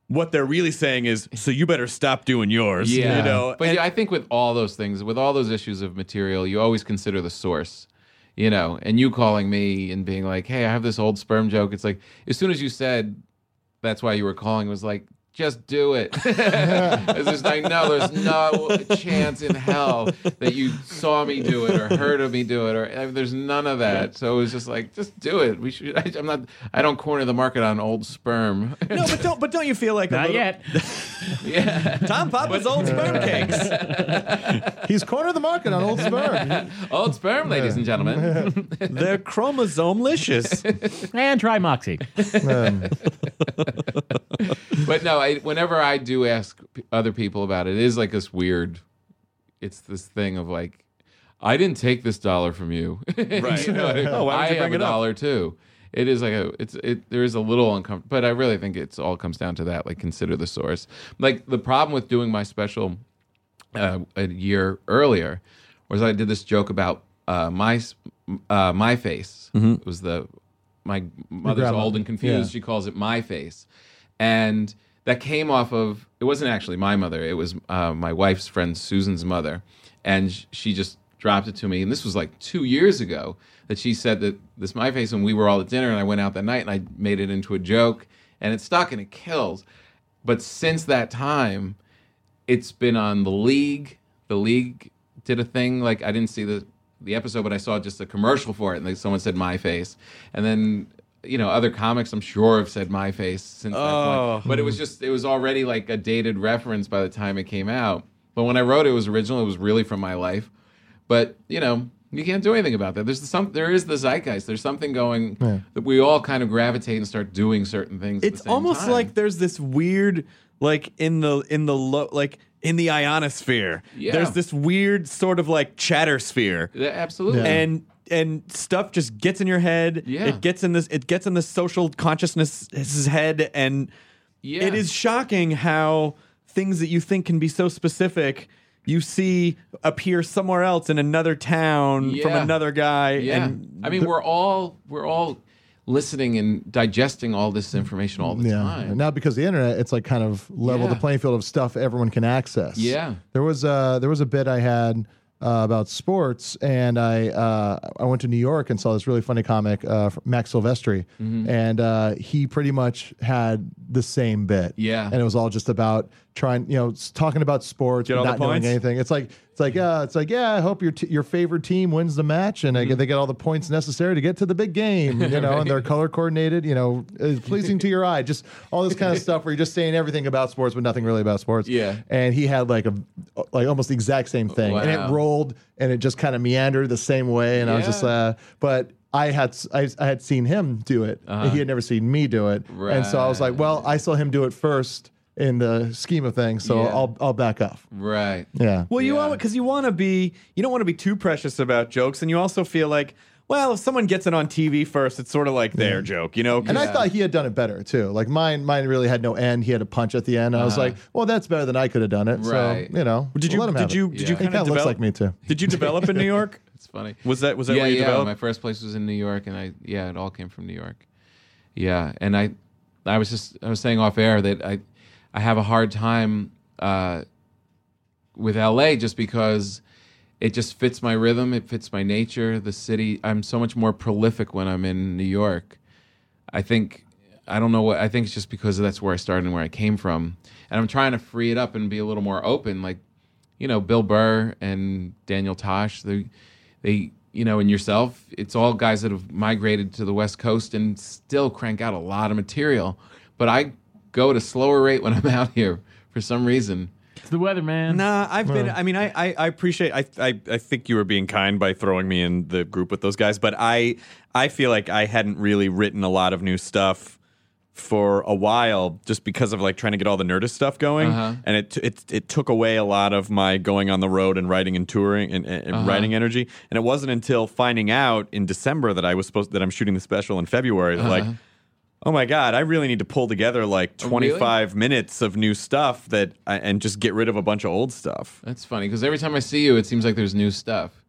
what they're really saying is, "So you better stop doing yours." Yeah, You know. but And- yeah, I think with all those things, with all those issues of material, you always consider the source. You know, and you calling me and being like, "Hey, I have this old sperm joke." It's like as soon as you said that's why you were calling, it was like, "Just do it." it's just like, no, there's no chance in hell that you saw me do it or heard of me do it, or I mean, there's none of that. So it was just like, just do it. We should. I, I'm not. I don't corner the market on old sperm. no, but don't. But don't you feel like a Not little- yet. yeah. Tom Papa's old sperm cakes. He's cornered the market on old sperm. Old sperm, ladies and gentlemen. They're chromosome-licious. and try Moxie. Um, but no, I, whenever I do ask p- other people about it, it is like this weird. It's this thing of like, I didn't take this dollar from you. Right. You know? Oh, why would I you have a up? dollar too. It is like a. It's it. There is a little uncomfortable, but I really think it's all comes down to that. Like, consider the source. Like the problem with doing my special uh, a year earlier was I did this joke about uh, my uh, my face. It was the my mother's grandma. old and confused. Yeah. She calls it my face, and that came off of. It wasn't actually my mother. It was uh, my wife's friend Susan's mother, and she just dropped it to me. And this was like two years ago that she said that this my face when we were all at dinner, and I went out that night and I made it into a joke, and it stuck and it kills. But since that time, it's been on the league. The league did a thing like I didn't see the the episode, but I saw just a commercial for it, and like someone said my face, and then you know other comics I'm sure have said my face since that Oh. point. But it was just it was already like a dated reference by the time it came out. But when I wrote it, it was original. It was really from my life. But you know. You can't do anything about that. There's some. There is the zeitgeist. There's something going that we all kind of gravitate and start doing certain things. at it's the same almost time. like there's this weird like in the in the low like in the ionosphere Yeah. there's this weird sort of like chatter sphere Yeah, absolutely. and and stuff just gets in your head Yeah. it gets in this it gets in the social consciousness's head and Yeah. it is shocking how things that you think can be so specific you see appear somewhere else in another town from another guy. Yeah. And I mean, we're all we're all listening and digesting all this information all the yeah. time. And now because of the internet, it's like kind of level the playing field of stuff everyone can access. Yeah. There was a there was a bit I had uh, about sports, and I uh, I went to New York and saw this really funny comic, uh, Max Silvestri, Mm-hmm. and uh, he pretty much had the same bit. Yeah. and it was all just about trying, you know, talking about sports, Get but not knowing anything. It's like it's like yeah, it's like yeah. I hope your t- your favorite team wins the match, and Mm-hmm. get, they get all the points necessary to get to the big game. You know, and they're color coordinated. You know, pleasing to your eye. Just all this kind of stuff where you're just saying everything about sports, but nothing really about sports. Yeah. and he had like a like almost the exact same thing, and it rolled and it just kind of meandered the same way, and I was just uh, but. I had I, I had seen him do it, and he had never seen me do it, right. and so I was like, "Well, I saw him do it first in the scheme of things, so Yeah. I'll I'll back off." Right. Yeah, Well, you Yeah. want because you want to be you don't want to be too precious about jokes, and you also feel like, well, if someone gets it on TV first, it's sort of like their joke, you know? And I thought he had done it better too. Like mine, mine really had no end. He had a punch at the end. I was uh-huh. like, well, that's better than I could have done it. Right. So you know, did you let him did have you it. did Yeah. you kind kind of of looks like me too. Did you develop in New York? It's funny. Was that was that yeah, where you yeah. developed? My first place was in New York, and I yeah, it all came from New York. Yeah, and I, I was just I was saying off air that I, I have a hard time uh, with LA just because it just fits my rhythm, it fits my nature. The city, I'm so much more prolific when I'm in New York. I think I don't know what I think it's just because that's where I started and where I came from, and I'm trying to free it up and be a little more open. Like, you know, Bill Burr and Daniel Tosh, they, they, you know, and yourself. It's all guys that have migrated to the West Coast and still crank out a lot of material. But I go at a slower rate when I'm out here for some reason. It's the weather, man. Nah, I've been. I mean, I, I, I appreciate. I, I, I think you were being kind by throwing me in the group with those guys, but I, I feel like I hadn't really written a lot of new stuff for a while, just because of like trying to get all the Nerdist stuff going, Uh-huh. and it, it, it took away a lot of my going on the road and writing and touring and, and Uh-huh. writing energy. And it wasn't until finding out in December that I was supposed that I'm shooting the special in February. that, Like, oh my god, I really need to pull together like Uh-huh. Oh, really? 25 minutes of new stuff that I, and just get rid of a bunch of old stuff. That's funny because every time I see you, it seems like there's new stuff.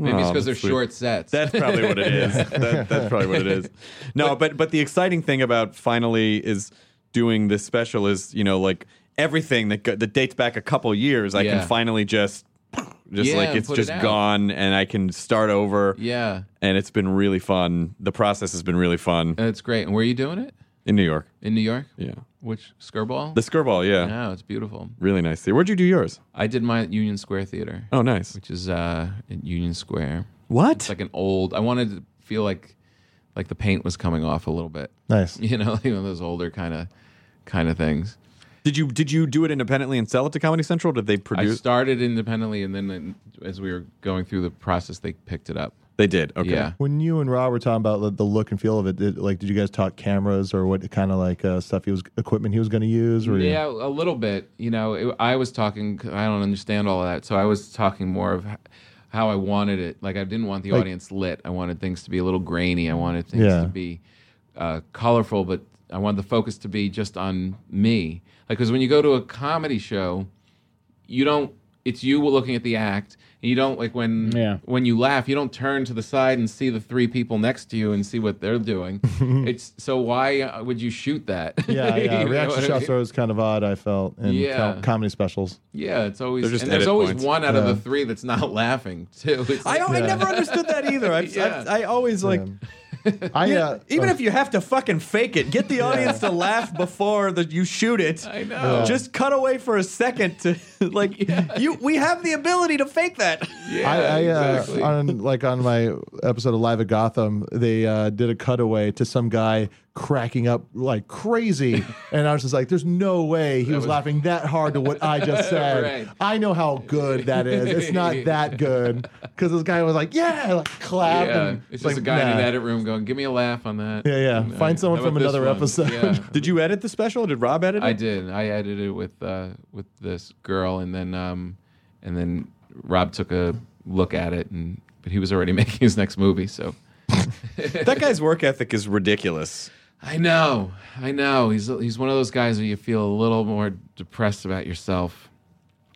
Maybe it's Oh, because they're sweet. short sets. That's probably what it is. That, that's probably what it is. No, but but the exciting thing about finally is doing this special is you know like everything that go, that dates back a couple years. I Yeah. can finally just just Yeah, like it's put it just gone and I can start over. yeah, And it's been really fun. The process has been really fun that's great. And where are you doing it? in New York. In New York? Yeah, Which Skirball? the Skirball. Yeah, Yeah, it's beautiful. really nice. Theater. Where'd you do yours? I did my at Union Square Theater, Oh, nice. which is uh, in Union Square. What? It's like an old. I wanted to feel like like the paint was coming off a little bit. Nice. You know, you know those older kind of kind of things. Did you did you do it independently and sell it to Comedy Central? Did they produce I produce? started independently, and then as we were going through the process, they picked it up. They did. Okay. Yeah. When you and Rob were talking about the, the look and feel of it, did, like, did you guys talk cameras or what kind of like uh, stuff he was equipment he was going to use? Or Yeah, a little bit. You know, it, I was talking. I don't understand all of that, so I was talking more of how I wanted it. Like I didn't want the Like- audience lit. I wanted things to be a little grainy. I wanted things Yeah. to be uh, colorful, but I wanted the focus to be just on me. Like, because when you go to a comedy show, you don't. It's you looking at the act, and you don't like when Yeah. when you laugh, you don't turn to the side and see the three people next to you and see what they're doing. it's so why uh, would you shoot that? yeah, yeah. Reaction what I shots are always kind of odd. I felt in Yeah. com- comedy specials. Yeah, it's always just and there's always points. one out of the three that's not laughing too. It's I, like- don't, I never understood that either. I've, Yeah. I've, I always like. I Yeah, uh, even uh, if you have to fucking fake it, get the audience to laugh before the, you shoot it. I know. Just cut away for a second to like you. We have the ability to fake that. yeah, I, I uh, exactly. on like on my episode of Live at Gotham, they uh, did a cutaway to some guy cracking up like crazy, and I was just like, "There's no way he was, was- laughing that hard to what I just said." Right. I know how good that is. It's not that good because this guy was like, "Yeah," like clap. yeah, and it's like, just a guy in an edit room going, "Give me a laugh on that." Yeah, yeah. And, uh, Find someone from another one? episode. Yeah. Did you edit the special? Did Rob edit it? I did. I edited it with uh, with this girl, and then um, and then Rob took a look at it, and but he was already making his next movie, so. That guy's work ethic is ridiculous. I know, I know. He's he's one of those guys where you feel a little more depressed about yourself.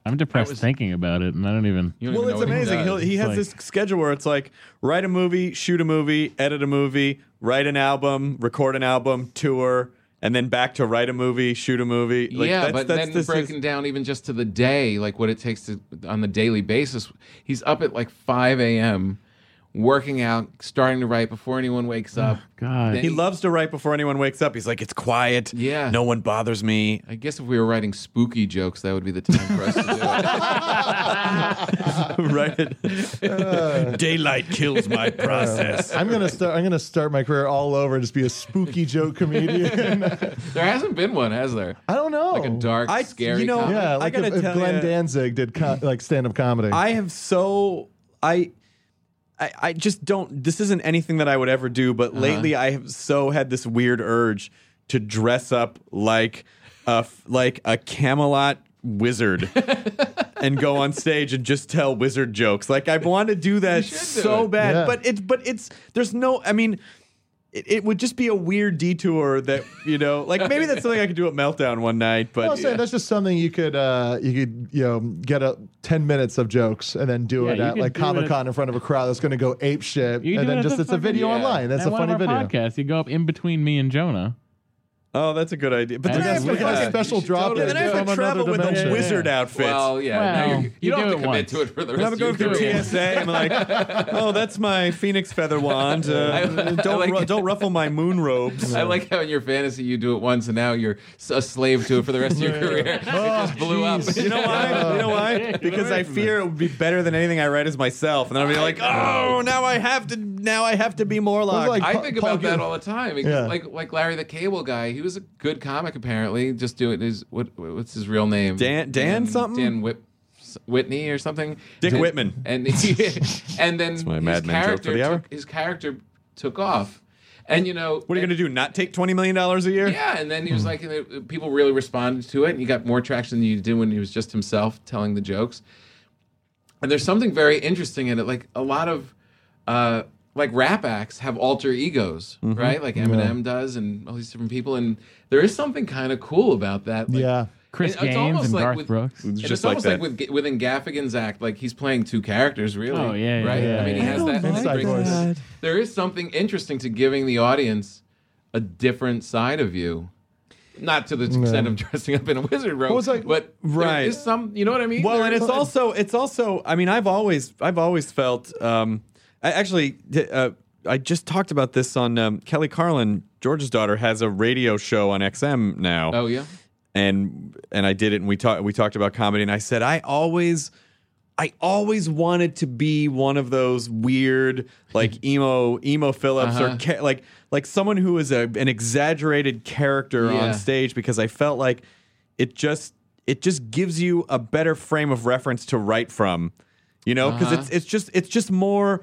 I'm depressed was- thinking about it, and I don't even. You don't Well, even it's know what he amazing. He'll, he has Like- this schedule where it's like write a movie, shoot a movie, edit a movie, write an album, record an album, tour, and then back to write a movie, shoot a movie. Like, yeah, that's, but that's, then this is- breaking down even just to the day, like what it takes to on the daily basis. He's up at like 5 a.m. working out, starting to write before anyone wakes up. Oh, God. Then he loves to write before anyone wakes up. He's like, it's quiet. Yeah. No one bothers me. I guess if we were writing spooky jokes, that would be the time for us to do it. right. Uh. Daylight kills my process. I'm gonna start. I'm gonna start my career all over and just be a spooky joke comedian. There hasn't been one, has there? I don't know. Like a dark, I- scary. you know, comedy? Yeah, I like gotta if, if tell Glenn ya- Danzig did co- like stand up comedy. I have so I, I I just don't. This isn't anything that I would ever do. But uh-huh. lately, I have so had this weird urge to dress up like a f- like a Camelot wizard. And go on stage and just tell wizard jokes. Like I want to do that should do so bad, Yeah. but it's but it's there's no. I mean, it, it would just be a weird detour that you know, like maybe that's something I could do at Meltdown one night. But I'm saying that's just something you could uh, you could you know get a ten minutes of jokes and then do Yeah, it at like Comic Con in front of a crowd that's going to go ape shit, and then it just it's a video yeah. online. That's At a one funny of our video. podcasts, you go up in between me and Jonah. Oh, that's a good idea. But And then I that's have to what- like, Yeah. special drop totally in then I have from to travel with dimension. a wizard outfit. Well, yeah. Well, now you're, you, you don't do have to commit once. to it for the And rest I'm of going your through. TSA. I'm like, oh, that's my phoenix feather wand. Uh, I- I don't like ru- don't ruffle my moon robes. I like how in your fantasy you do it once and now you're a slave to it for the rest of your career. it just blew up. You know why? You know why? Because I fear it would be better than anything I write as myself, and then I'll be like, oh, now I have to. Now I have to be Morlock. like- I think about that all the time. Yeah. Like like Larry the Cable Guy, he was a good comic apparently. Just doing his what what's his real name? Dan- Dan something? Dan Whip. Whitney or something. Dick And- Whitman. And he, and then his Mad Men joke character the took, his character took off. And you know what are you going to do? Not take twenty million dollars a year? Yeah, and then he was like, people really responded to it, and he got more traction than you did when he was just himself telling the jokes. And there's something very interesting in it. Like a lot of, uh, like rap acts have alter egos, right? Like Eminem does, and all these different people. And there is something kind of cool about that. Like, Yeah. Chris and it's Gaines almost and like Garth with- Brooks. and It's it's, just like almost that. like with within Gaffigan's act, like he's playing two characters, really. Oh, yeah, yeah, right. yeah, I mean, he has I that. don't he like brings that. There is something interesting to giving the audience a different side of you. Not to the extent of dressing up in a wizard robe, Well, it's like- but Right. there is some. You know what I mean? Well, There and is- it's also it's also. I mean, I've always I've always felt. Um, I actually, uh, I just talked about this on um, Kelly Carlin, George's daughter, has a radio show on XM now. Oh yeah. and and I did it, and we talked we talked about comedy, and I said I always. I always wanted to be one of those weird, like emo Emo Philips Uh-huh. or ca- like like someone who is a, an exaggerated character Yeah. on stage because I felt like it just it just gives you a better frame of reference to write from, you know, because Uh-huh. it's it's just it's just more.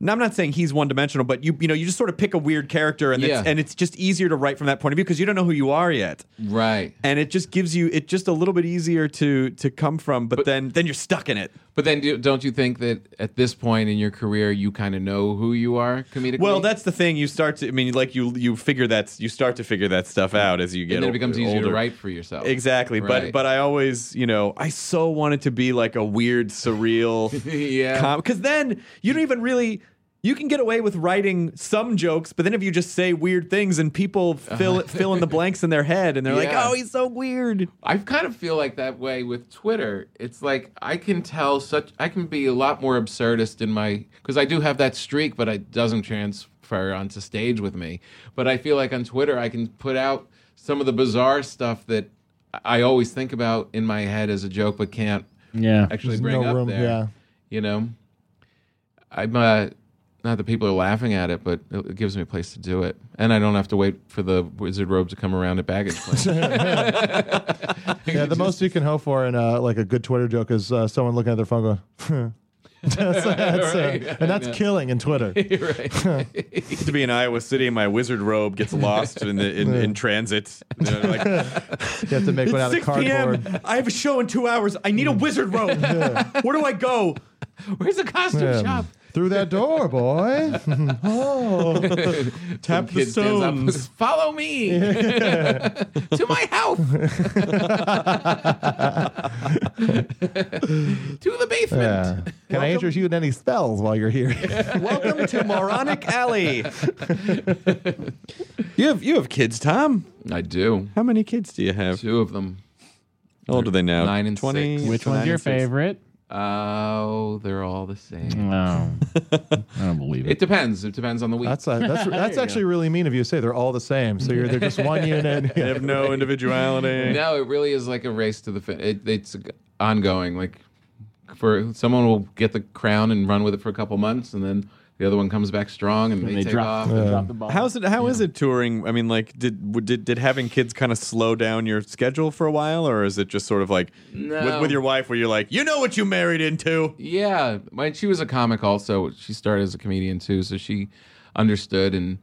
Now, I'm not saying he's one dimensional, but you you know you just sort of pick a weird character and Yeah. it's, and it's just easier to write from that point of view because you don't know who you are yet Right. and it just gives you it just a little bit easier to to come from but, then then you're stuck in it But then, do, don't you think that at this point in your career, you kind of know who you are comedically? well that's the thing you start to i mean like you you figure that's you start to figure that stuff out as you get and then it becomes easier to older. write for yourself. exactly but Right. but i always you know i so wanted to be like a weird surreal Yeah. because then you don't even really you can get away with writing some jokes, but then if you just say weird things and people fill fill in the blanks in their head and they're like, Uh-huh. "Oh, he's so weird." I kind of feel like that way with Twitter. It's like I can tell such I can be a lot more absurdist in my because I do have that streak, but it doesn't transfer onto stage with me. But I feel like on Twitter I can put out some of the bizarre stuff that I always think about in my head as a joke, but can't Yeah. actually There's bring no up room, there. yeah. You know, I'm uh, not that people are laughing at it, but it gives me a place to do it, and I don't have to wait for the wizard robe to come around at baggage claim. Yeah, the most you can hope for in uh, like a good Twitter joke is uh, someone looking at their phone going, that's, that's, uh, Right. and that's killing in Twitter. right. to be in Iowa City and my wizard robe gets lost in the in, in transit. You know, like, You have to make one out it's of 6 cardboard. p.m. I have a show in two hours. I need a wizard robe. Where do I go? Where's the costume Yeah. shop? Through that door, boy. oh. Tap the Kid stands up stones. says, Follow me to my house. to the basement. Yeah. Can I interest you in any spells while you're here? Welcome to Moronic Alley. you have you have kids, Tom. I do. How many kids do you have? Two of them. How old are they now? Nine and Twenty. six. Which nine one's your and six? favorite? Oh, they're all the same. No, I don't believe it. It depends. It depends on the week. That's uh, that's that's actually really mean of you to say they're all the same. So you're they're just one unit. They have no individuality. no, it really is like a race to the fin. It, it's ongoing. Like for someone will get the crown and run with it for a couple months, and then the other one comes back strong and, And they, they take drop, off. they drop the ball. How's it? How is it touring? I mean, like, did did did having kids kind of slow down your schedule for a while, or is it just sort of like No. with, with your wife, where you're like, you know what you married into? Yeah, my, she was a comic also. She started as a comedian too, so she understood and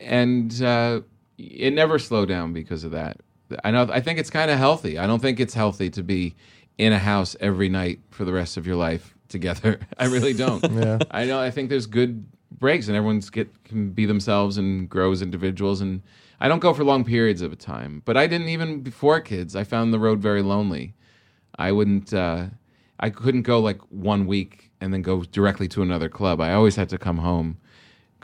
and uh, it never slowed down because of that. I know. I think it's kind of healthy. I don't think it's healthy to be in a house every night for the rest of your life together. I really don't. Yeah. I know. I think there's good breaks, and everyone's get can be themselves and grow as individuals. And I don't go for long periods of a time. But I didn't even before kids. I found the road very lonely. I wouldn't. Uh, I couldn't go like one week and then go directly to another club. I always had to come home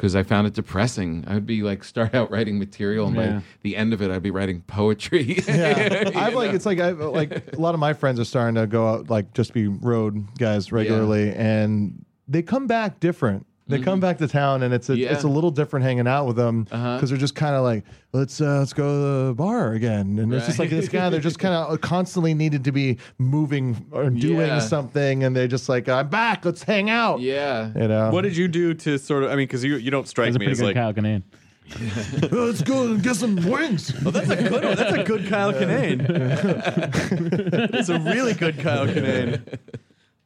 because I found it depressing. I would be like start out writing material, and Yeah. by the end of it, I'd be writing poetry. Yeah, I've like it's like I like a lot of my friends are starting to go out like just be road guys regularly, and they come back different. They come back to town, and it's a Mm-hmm. Yeah. it's a little different hanging out with them because Uh-huh. they're just kind of like let's uh, let's go to the bar again, and it's just like this guy. They're just kind of constantly needed to be moving or doing Yeah. something, and they're just like I'm back. Let's hang out. yeah. You know, What did you do to sort of? I mean, because you you don't strike That's a me pretty as good like. Kyle Kinane. let's go and get some wings. Oh, that's a good one. That's a good Kyle Kinane. It's a really good Kyle Kinane.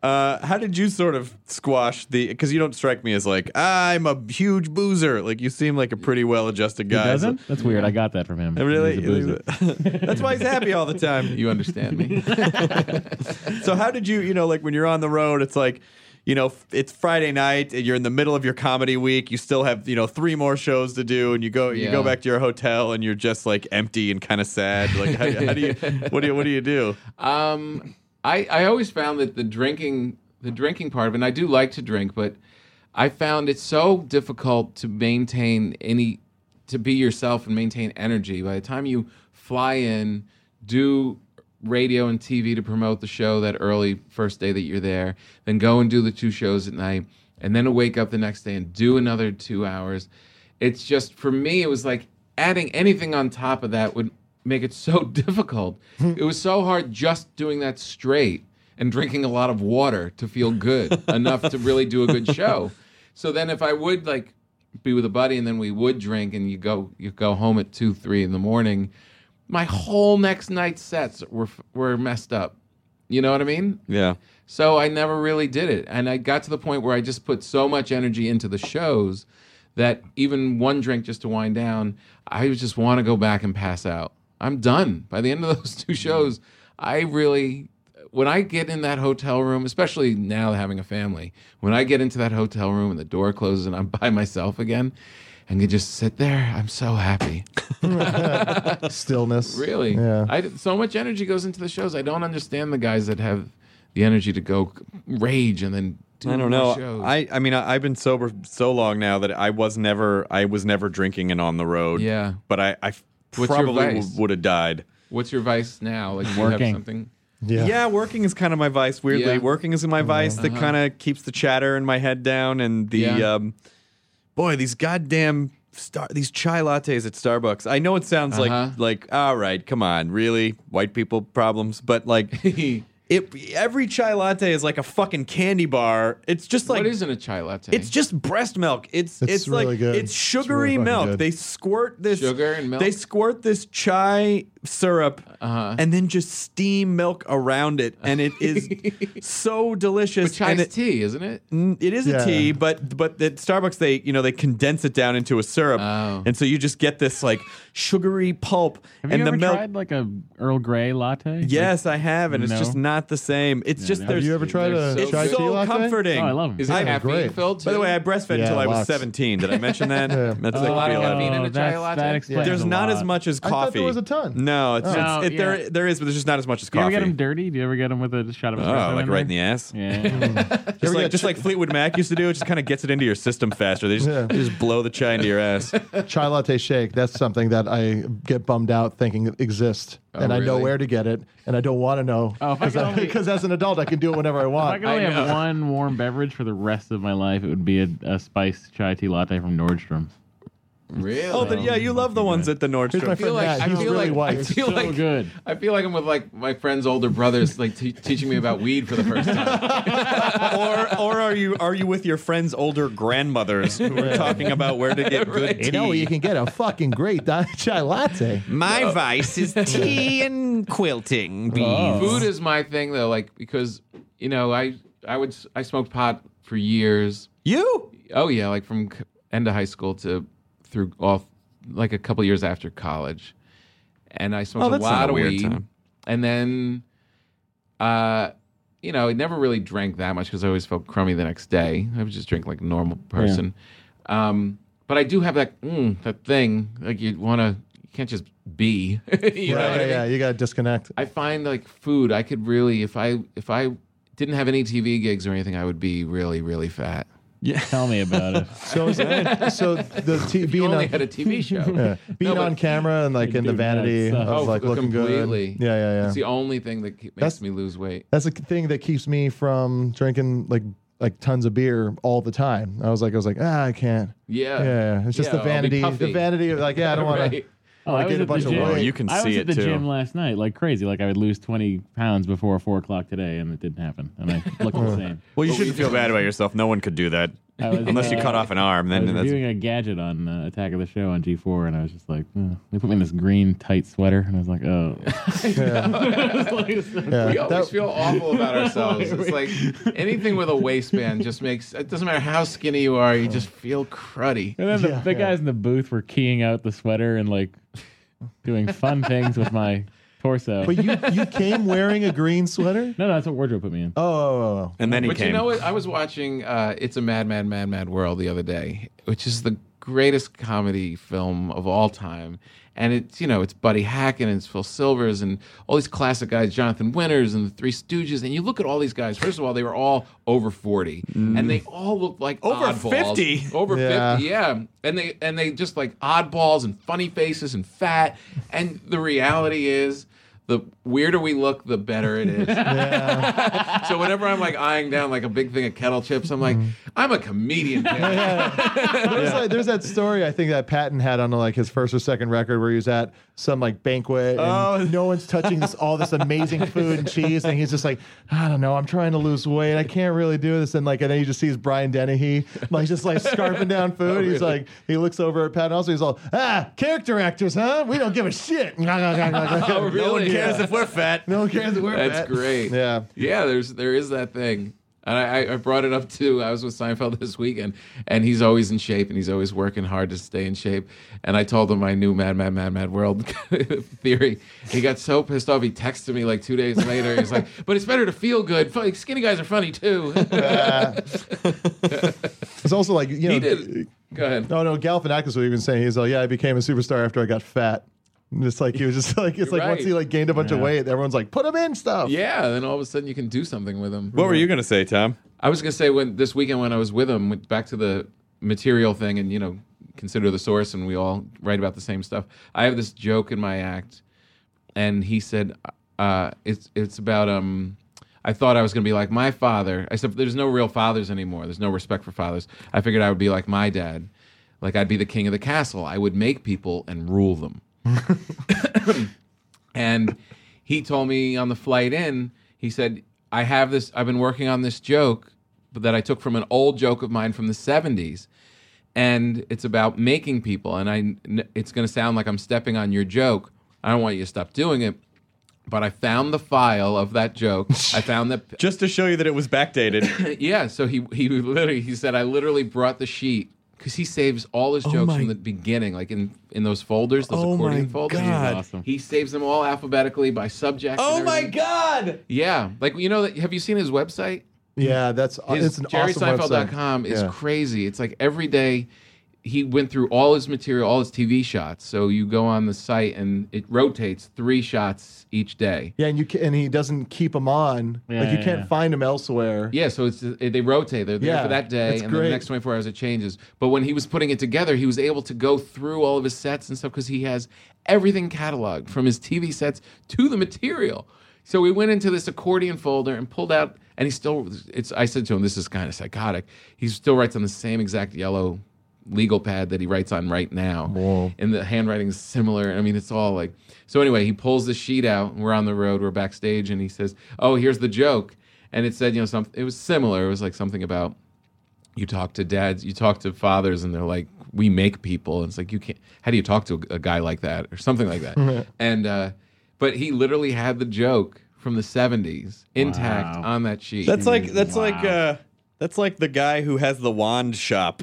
Uh, how did you sort of squash the? Because you don't strike me as like I'm a huge boozer. Like you seem like a pretty well-adjusted He guy. doesn't? That's weird. I got that from him. Really? He's a boozer. That's why he's happy all the time. You understand me? So how did you, you know, like when you're on the road, it's like, you know, it's Friday night, and you're in the middle of your comedy week. You still have, you know, three more shows to do, and you go, you go back to your hotel, and you're just like empty and kind of sad. Like, how, how do you, what do you, what do you do? Um, I I always found that the drinking the drinking part of it, and I do like to drink, but I found it so difficult to maintain any to be yourself and maintain energy. By the time you fly in, do radio and TV to promote the show that early first day that you're there, then go and do the two shows at night, and then wake up the next day and do another two hours. It's just for me, it was like adding anything on top of that would make it so difficult. Hmm. it was so hard just doing that straight and drinking a lot of water to feel good enough to really do a good show. So then if I would like be with a buddy and then we would drink and you go you go home at 2 3 in the morning, my whole next night sets were were messed up. You know what I mean? Yeah. So I never really did it. And I got to the point where I just put so much energy into the shows that even one drink just to wind down, I just want to go back and pass out. I'm done. By the end of those two shows, I really when I get in that hotel room, especially now having a family, when I get into that hotel room and the door closes and I'm by myself again and can just sit there, I'm so happy. Stillness. Really? Yeah. I, so much energy goes into the shows. I don't understand the guys that have the energy to go rage and then do I don't know. shows. I, I mean, I, I've been sober so long now that I was never, I was never drinking and on the road. Yeah. But I, I What's your probably vice? would have died. What's your vice now? Like do you have Working. something? Yeah. Yeah. working is kind of my vice. Weirdly, Yeah. working is my vice that kind of keeps the chatter in my head down. And the Uh-huh. Yeah. um, boy, these goddamn star, these chai lattes at Starbucks. I know it sounds Uh-huh. like like all right, come on, really, white people problems, but like. It, every chai latte is like a fucking candy bar. It's just like what isn't a chai latte? it's just breast milk. It's it's, It's like good. it's It's sugary really fucking milk. good. They squirt this Sugar and milk? They squirt this chai syrup Uh-huh. and then just steam milk around it, and it is so delicious. but chai's and it, tea, isn't it? It is Yeah. a tea, but but at Starbucks they you know they condense it down into a syrup, Oh. and so you just get this like sugary pulp. Have and you the ever milk. tried like a Earl Grey latte? Yes, I have, and it's just not the same. It's just no. there's Have you ever tried They're a so it's chai tea so latte? comforting. Oh, I love 'em. Is it Yeah, caffeine filled? Too? By the way, I breastfed Yeah, until I was lots. 17. Did I mention that? Yeah. That's a like lot of real- caffeine in a chai latte? That explains There's a not lot. as much as I coffee. thought there was a ton. No, No, it's, No, it's it, yeah. there. There is, but there's just not as much as Do you ever coffee. get them dirty? Do you ever get them with a shot of espresso? oh, like in right in there? the ass. Yeah. Just like, just like Fleetwood Mac used to do, it just kind of gets it into your system faster. They just, Yeah. they just blow the chai into your ass. Chai latte shake. That's something that I get bummed out thinking it exists, oh, and I know really? where to get it, and I don't want to know Oh, if I could only- because as an adult I can do it whenever I want. If I want. could only I have one warm beverage for the rest of my life, it would be a, a spiced chai tea latte from Nordstrom's. Really? Oh, the, yeah, you love the ones at the Here's my Nordstrom. I feel friend like Matt. I He's feel really like white. I feel So like good. I feel like I'm with like my friend's older brothers, like t- teaching me about weed for the first time. or, or are you are you with your friends' older grandmothers who are talking about where to get good tea? You know, you can get a fucking great chai latte. My vice is tea and quilting bees. Oh. Food is my thing though, like because you know I I would I smoked pot for years. You? Oh yeah, like from end of high school to through all like a couple years after college, and I smoked Oh, a lot of weed, time. and then, uh, you know, I never really drank that much because I always felt crummy the next day. I would just drink like a normal person. Um, but I do have that mm, that thing like you want to you can't just be. you know yeah, I mean? yeah. You got to disconnect. I find like food, I could really if I if I didn't have any TV gigs or anything, I would be really really fat. Tell me about it. So, is- so the t- You being only on, had a TV show. yeah, being No, but- on camera and like in the Dude, that vanity sucks. of Oh, like looking completely. good. Yeah, yeah, yeah. It's the only thing that ke- makes That's- me lose weight. That's the thing that keeps me from drinking like like tons of beer all the time. I was like, I was like, ah, I can't. Yeah. Yeah, it's just Yeah, the I'll be vanity, the vanity of like, yeah, I don't want to. Right. Oh, Wanna I gain was a at the bunch of gym. weight. You can I see was it at the too. gym last night, like crazy. Like I would lose twenty pounds before four o'clock today, and it didn't happen. And I looked same. Well, you shouldn't feel bad about yourself. No one could do that. I was, Unless you uh, cut off an arm, I then was that's reviewing a gadget on uh, Attack of the Show on G4, and I was just like, oh. they put me in this green tight sweater, and I was like, oh. Yeah, We always that- feel awful about ourselves. It's like anything with a waistband just makes it doesn't matter how skinny you are, you just feel cruddy. And then the, Yeah, the yeah. guys in the booth were keying out the sweater and like doing fun things with my torso. But you you came wearing a green sweater. no, no, that's what wardrobe put me in. Oh, oh, oh, oh. and then he But came. you know what? I was watching uh, It's a Mad, Mad, Mad, Mad World the other day, which is the greatest comedy film of all time. And it's, you know, it's Buddy Hackett and it's Phil Silvers and all these classic guys, Jonathan Winters and the Three Stooges. And you look at all these guys, first of all, they were all over 40 and they all look like Over oddballs. 50? Over Yeah. 50, yeah. And they, and they just like oddballs and funny faces and fat. And the reality is, the weirder we look, the better it is. so whenever I'm like eyeing down like a big thing of kettle chips, I'm like, mm-hmm. I'm a comedian. man. There's, like, there's that story I think that Patton had on like his first or second record where he was at some like banquet and Oh. no one's touching this all this amazing food and cheese and he's just like I don't know I'm trying to lose weight I can't really do this and like and then he just sees Brian Dennehy like just like scarfing down food he's like he looks over at Patton also he's all ah character actors huh we don't give a shit Oh, no one cares Yeah. if we're fat no one cares if we're fat. That's great. yeah Yeah, there's there is that thing. And I, I brought it up too. I was with Seinfeld this weekend, and he's always in shape, and he's always working hard to stay in shape. And I told him my new Mad Mad Mad Mad World theory. He got so pissed off. He texted me like two days later. He's like, "But it's better to feel good. Skinny guys are funny too." it's also like you know he did. Go ahead. No, no, Galifianakis was even saying he's like, yeah, I became a superstar after I got fat. And It's like he was just like it's You're like once he like gained a bunch of weight, everyone's like, put him in stuff. Yeah, then all of a sudden you can do something with him. what were you going to say, Tom? I was gonna say when this weekend when I was with him, went back to the material thing, and you know, consider the source, and we all write about the same stuff. I have this joke in my act, and he said, uh, "It's it's about um." I thought I was gonna be like my father. I said, "There's no real fathers anymore. There's no respect for fathers." I figured I would be like my dad, like I'd be the king of the castle. I would make people and rule them. And he told me on the flight in, he said, I have this, I've been working on this joke that I took from an old joke of mine from the 70s. And it's about making people. And I, it's going to sound like I'm stepping on your joke. I don't want you to stop doing it. But I found the file of that joke. I found that Just to show you that it was backdated. yeah, so he he literally he said I literally brought the sheet because he saves all his oh jokes Oh my- from the beginning, like in in those folders, those Oh accordion my folders. God. Awesome. He saves them all alphabetically by subject. oh my. God! Yeah, like you know, have you seen his website? Yeah, that's His it's an awesome website. JerrySeinfeld.com is Yeah. crazy. It's like every day he went through all his material, all his TV shots. So you go on the site and it rotates three shots each day. Yeah, and you can, and he doesn't keep them on. Yeah, like you yeah, can't yeah. find them elsewhere. Yeah, so it's they rotate. They're there Yeah, for that day, it's and then great. the next 24 hours it changes. But when he was putting it together, he was able to go through all of his sets and stuff because he has everything cataloged from his TV sets to the material. So we went into this accordion folder and pulled out, and he still. It's. I said to him, "This is kind of psychotic." He still writes on the same exact yellow legal pad that he writes on right now, and the handwriting is similar. I mean, it's all like. So anyway, he pulls the sheet out, and we're on the road. We're backstage, and he says, "Oh, here's the joke." And it said, you know, some. It was similar. It was like something about you talk to dads, you talk to fathers, and they're like, "We make people." And it's like you can't. How do you talk to a, a guy like that, or something like that? and uh, but he literally had the joke from the '70s intact Wow. on that sheet. That's like that's like uh that's like the guy who has the wand shop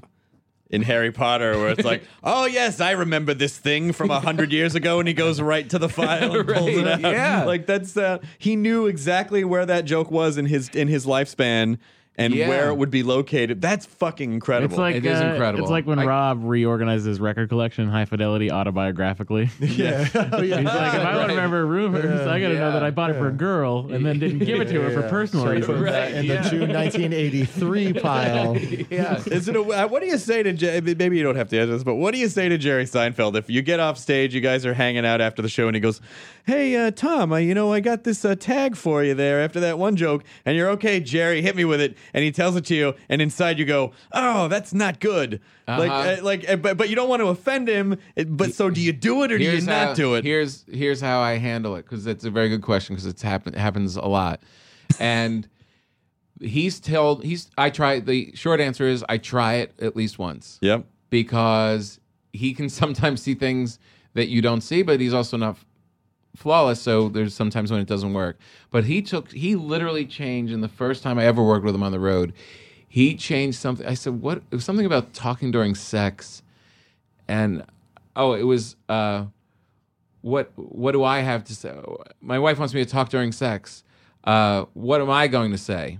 in Harry Potter where it's like, oh yes, I remember this thing from a hundred years ago, and he goes right to the file and pulls it out. yeah. like that's uh, he knew exactly where that joke was in his in his lifespan and Yeah. where it would be located. That's fucking incredible. It's like It is uh, incredible. It's like when I- Rob reorganized his record collection, high fidelity, autobiographically. Yeah. oh, yeah. He's like, if I want to remember rumors, I got to know Yeah. that I bought it for a girl and then didn't give it to her for personal So he reasons. put that in yeah. the June 1983 pile. yeah. Is it a, uh, what do you say to Jer- maybe you don't have to answer this, but what do you say to Jerry Seinfeld if you get off stage, you guys are hanging out after the show, and he goes, "Hey, uh, Tom, I, you know I got this uh, tag for you there after that one joke, and you're okay, Jerry, hit me with it," and he tells it to you, and inside you go, "Oh, that's not good." Like, Uh-huh. uh, like, uh, but, but you don't want to offend him. But so, do you do it or do you Here's not do it? Here's here's how I handle it because it's a very good question because it's happen happens a lot, and he's told he's I try the short answer is I try it at least once. Yep. because he can sometimes see things that you don't see, but he's also not flawless. So there's sometimes when it doesn't work. But he took, he literally changed. And the first time I ever worked with him on the road, he changed something. I said, "What?" It was something about talking during sex, and oh, it was. uh what what do I have to say? My wife wants me to talk during sex. Uh, what am I going to say?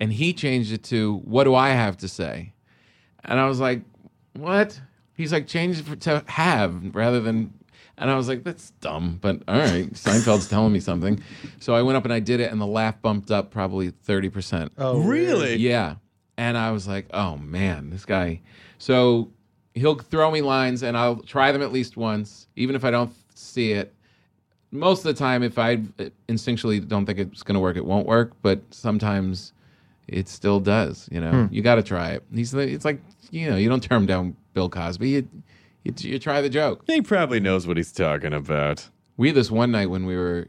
And he changed it to what do I have to say? And I was like, what? He's like, change it for, to have rather than. And I was like, that's dumb, but all right. Seinfeld's telling me something. So I went up and I did it, and the laugh bumped up probably 30%. Oh, Really? Yeah. And I was like, oh man, this guy. So he'll throw me lines and I'll try them at least once, even if I don't see it. Most of the time, if I instinctually don't think it's going to work, it won't work. But sometimes it still does. You know, hmm. you got to try it. He's the- it's like you know, you don't turn down Bill Cosby. You, you you try the joke. He probably knows what he's talking about. We had this one night when we were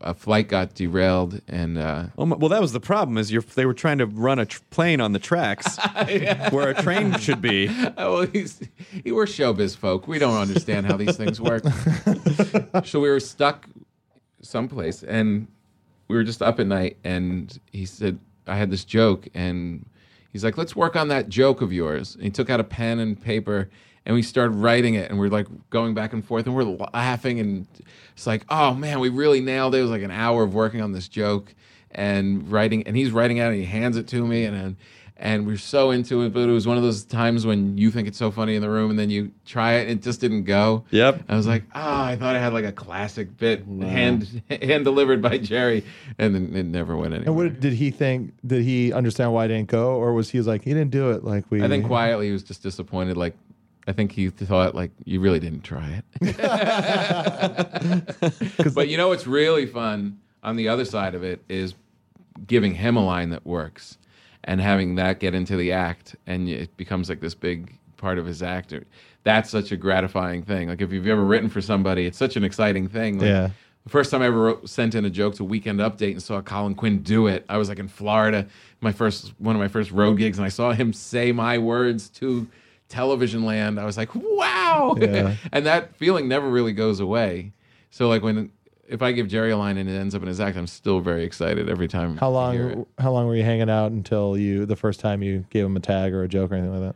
a flight got derailed and uh, Oh my, well, that was the problem. Is you're, they were trying to run a tr- plane on the tracks where a train should be. Oh, well, he's, he, we're showbiz folk. We don't understand how these things work. so we were stuck someplace, and we were just up at night. And he said, "I had this joke," and he's like, "Let's work on that joke of yours." And he took out a pen and paper, and we started writing it. And we're like going back and forth, and we're laughing, and it's like, "Oh man, we really nailed it." It was like an hour of working on this joke and writing, and he's writing out, and he hands it to me, and. and and we're so into it, but it was one of those times when you think it's so funny in the room, and then you try it, and it just didn't go. Yep. I was like, ah, I thought I had like a classic bit hand hand delivered by Jerry, and then it never went anywhere And what did he think? Did he understand why it didn't go, or was he like he didn't do it like we? I think quietly he was just disappointed. Like, I think he thought like you really didn't try it. but you know what's really fun on the other side of it is giving him a line that works and having that get into the act and it becomes like this big part of his act. That's such a gratifying thing. Like if you've ever written for somebody, it's such an exciting thing. Like, Yeah. The first time I ever wrote, sent in a joke to Weekend Update and saw Colin Quinn do it, I was like in Florida, my first one of my first road gigs, and I saw him say my words to television land. I was like, wow! Yeah. and that feeling never really goes away. So like when if I give Jerry a line and it ends up in his act, I'm still very excited every time. How I hear it. long? How long were you hanging out until you the first time you gave him a tag or a joke or anything like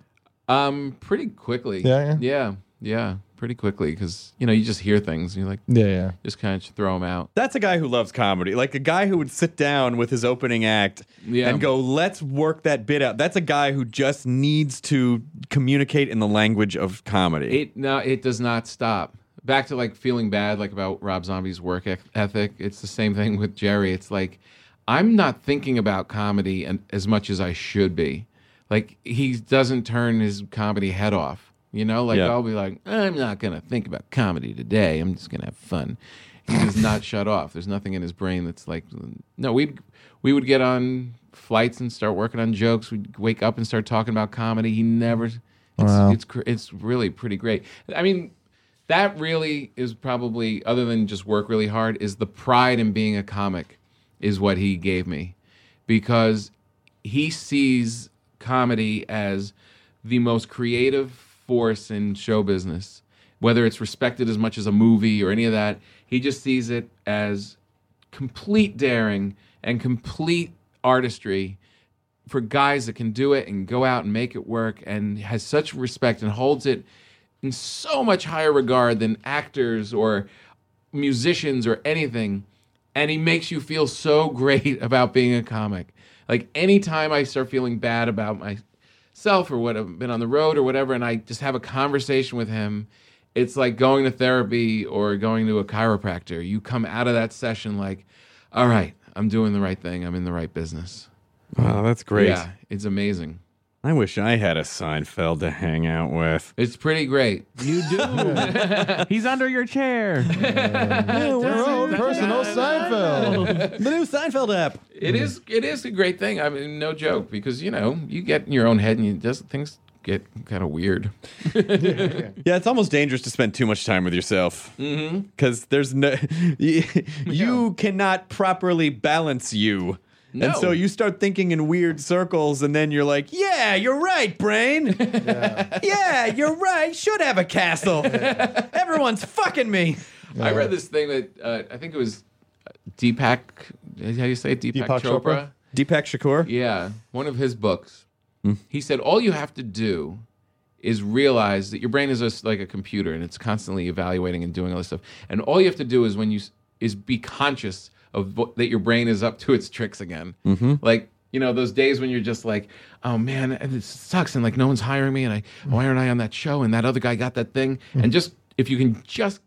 that? Um, pretty quickly. Yeah, yeah, yeah. Pretty quickly because you know you just hear things and you're like Yeah, yeah. just kind of throw them out. That's a guy who loves comedy. Like a guy who would sit down with his opening act Yeah. and go, let's work that bit out. That's a guy who just needs to communicate in the language of comedy. It no, it does not stop. Back to like feeling bad, like about Rob Zombie's work ec- ethic. It's the same thing with Jerry. It's like I'm not thinking about comedy and, as much as I should be. Like he doesn't turn his comedy head off. You know, like Yeah. I'll be like, I'm not gonna think about comedy today. I'm just gonna have fun. He does not shut off. There's nothing in his brain that's like, no. We we would get on flights and start working on jokes. We'd wake up and start talking about comedy. He never. It's Wow. it's cr- it's really pretty great. I mean, that really is probably other than just work really hard is the pride in being a comic is what he gave me because he sees comedy as the most creative force in show business whether it's respected as much as a movie or any of that he just sees it as complete daring and complete artistry for guys that can do it and go out and make it work and has such respect and holds it in so much higher regard than actors or musicians or anything. And he makes you feel so great about being a comic. Like anytime i start feeling bad about myself or what i've been on the road or whatever and i just have a conversation with him it's like going to therapy or going to a chiropractor. You come out of that session like all right i'm doing the right thing. I'm in the right business. Wow, that's great. yeah it's amazing I wish I had a Seinfeld to hang out with. it's pretty great You do. He's under your chair. Your own personal Seinfeld. The new Seinfeld app. It is. It is a great thing. I mean, no joke, because you know you get in your own head and you just things get kind of weird. Yeah, it's almost dangerous to spend too much time with yourself. Mm-hmm. Because there's no, you, you cannot properly balance you. And so you start thinking in weird circles, and then you're like, yeah, you're right, brain. Yeah, you're right. Should have a castle. Everyone's fucking me. I read this thing that uh, I think it was Deepak. How do you say it? Deepak, Deepak Chopra? Chopra? Deepak Shakur? Yeah, one of his books. He said all you have to do is realize that your brain is just like a computer and it's constantly evaluating and doing all this stuff. And all you have to do is when you is be conscious of that your brain is up to its tricks again. Mm-hmm. Like you know those days when you're just like, oh man, it sucks and like no one's hiring me and I why aren't I on that show and that other guy got that thing mm-hmm. and just if you can just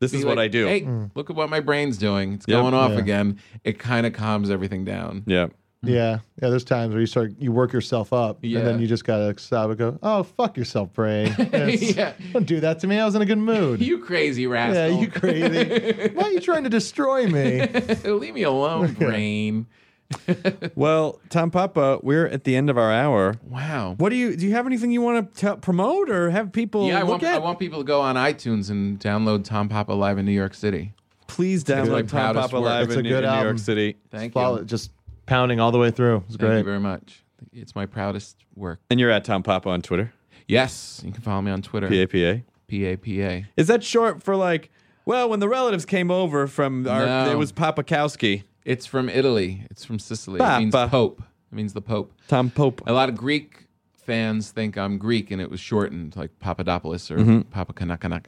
This be is what I do. Hey, mm. look at what my brain's doing. It's Yep. going off Yeah. again. It kind of calms everything down. Yeah. Mm-hmm. Yeah, yeah. There's times where you start, you work yourself up, and then you just gotta stop and go, "Oh, fuck yourself, brain! Yes. Yeah. Don't do that to me. I was in a good mood. You crazy yeah, rascal. you crazy. Why are you trying to destroy me? Leave me alone, brain. Well, Tom Papa, we're at the end of our hour. Wow. What do you do? You have anything you want to promote or have people Yeah, I look want, at? I want people to go on iTunes and download Tom Papa Live in New York City. Please my download Tom proudest Papa work. Live It's in, a good in New York album. City. Thank Follow you. it, just pounding all the way through. It's great. Thank you very much. It's my proudest work. And you're at Tom Papa on Twitter. Yes, you can follow me on Twitter. P-A-P-A. P-A-P-A. Is that short for like, well, when the relatives came over from our, No. it was Papakowski. It's from Italy. It's from Sicily. It means Papa. Pope. It means the Pope. Tom Pope. A lot of Greek fans think I'm Greek, and it was shortened like Papadopoulos or Mm-hmm. Papa Kanakanak.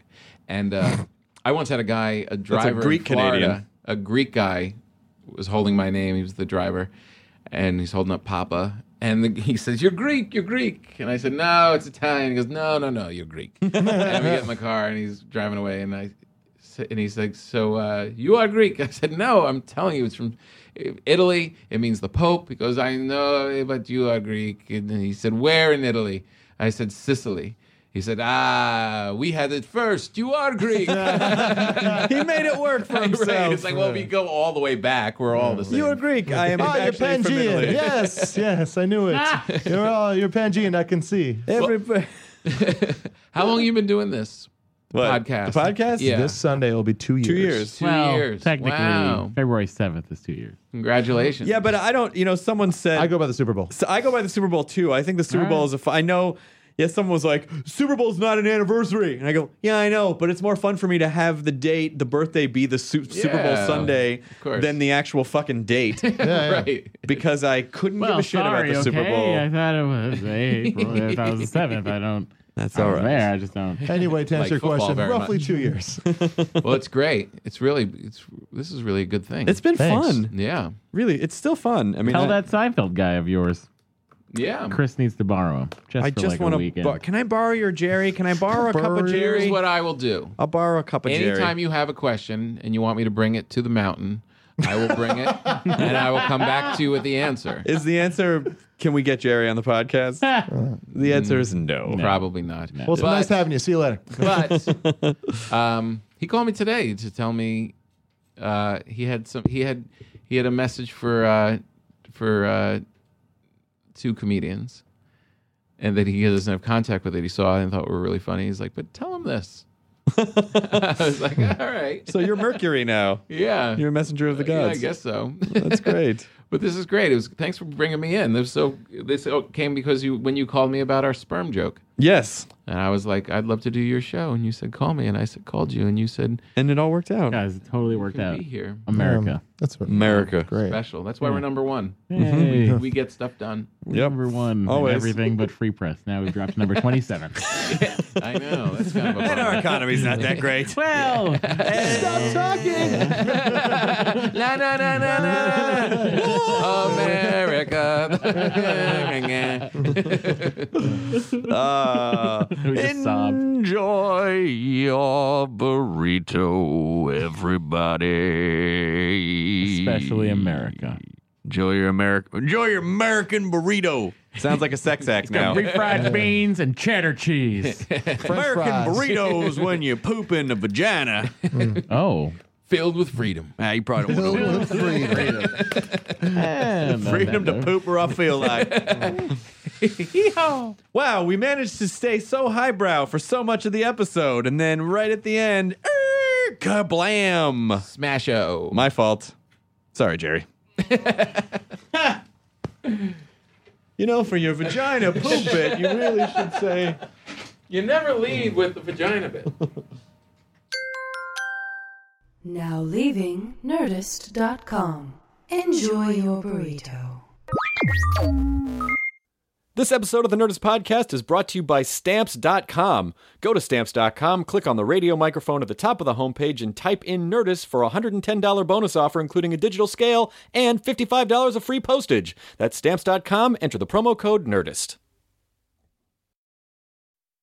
And uh, I once had a guy, a driver, in Greek Florida, Canadian. a Greek guy, was holding my name. He was the driver, and he's holding up Papa. And the, he says, "You're Greek, you're Greek." And I said, "No, it's Italian." He goes, "No, no, no, you're Greek." and we get in my car, and he's driving away, and I, and he's like, "So uh, you are Greek?" I said, "No, I'm telling you, it's from Italy. It means the Pope." He goes, "I know, but you are Greek." And he said, "Where in Italy?" I said, "Sicily." He said, "Ah, we had it first. You are Greek." he made it work for Right. himself. It's like, well, if we go all the way back. We're all the same. you are Greek. I am Oh, you're actually Pangean. Yes, yes, I knew it. you're all you're Pangean. I can see. Every, How long you been doing this What? podcast? The podcast? Yeah. This Sunday will be two years. Two years. Two well, years. technically, Wow. February seventh is two years. Congratulations. Yeah, but I don't. You know, someone said I go by the Super Bowl. So I go by the Super Bowl too. I think the Super All Bowl right. is a. F- I know. Yes, someone was like, Super Bowl's not an anniversary, and I go, Yeah, I know, but it's more fun for me to have the date, the birthday, be the su- Super Bowl Sunday than the actual fucking date, Yeah, yeah. right. because I couldn't Well, give a shit sorry, about the okay. Super Bowl. I thought it was April. I thought it was the seventh. I don't. That's I all was right. there. I just don't. Anyway, to Like answer your question, roughly much. two years. well, it's great. It's really it's this is really a good thing. It's been Thanks. fun. yeah. Really, it's still fun. I mean, Tell I, that Seinfeld guy of yours. Yeah. Chris needs to borrow him just I for just like want a to. weekend. Bar- can I borrow your Jerry? Can I borrow a cup of Borrow- Jerry? Here's what I will do. I'll borrow a cup of Jerry. Anytime you have a question and you want me to bring it to the mountain, I will bring it and I will come back to you with the answer. Is the answer? Can we get Jerry on the podcast? the answer is no. Probably not. well, it's But- nice having you. See you later. But um, he called me today to tell me uh, he had some. He had he had a message for uh, for uh, two comedians, and that he doesn't have contact with it. He saw it and thought we were really funny. He's like, "But tell him this." I was like, "All right, So you're Mercury now. yeah, You're a messenger of the gods. yeah, I guess so." That's great. But this is great. It was thanks for bringing me in. This so this oh, came because you when you called me about our sperm joke, Yes, and I was like, I'd love to do your show, and you said call me, and I said called you, and you said and it all worked out. Guys, it totally worked "Could out. be here. America. Um, that's what, America. great. Special. That's why we're number one. Yay. Mm-hmm. We get stuff done. Yep. Number one. in Always. everything but free press. Now we've dropped to number 27. I know. That's kind of a And our economy's not that great. well, Stop talking. La, na, na, na, na, na. America. Uh, We just sobbed. enjoy your burrito, everybody. especially America. Enjoy your American. Enjoy your American burrito. Sounds like a sex act now. Refried beans and cheddar cheese. American fries. burritos when you poop in the vagina. Oh. Filled with freedom. Ah, you probably don't want to Freedom. And freedom to poop where I feel like. wow, we managed to stay so highbrow for so much of the episode, and then right at the end, er, kablam! Smash-o. My fault. Sorry, Jerry. you know, for your vagina poop bit, you really should say. You never lead with the vagina bit. Now leaving Nerdist.com. Enjoy your burrito. This episode of the Nerdist Podcast is brought to you by Stamps.com. Go to Stamps.com, click on the radio microphone at the top of the homepage, and type in Nerdist for a $110 bonus offer, including a digital scale and $55 of free postage. That's Stamps.com. Enter the promo code Nerdist.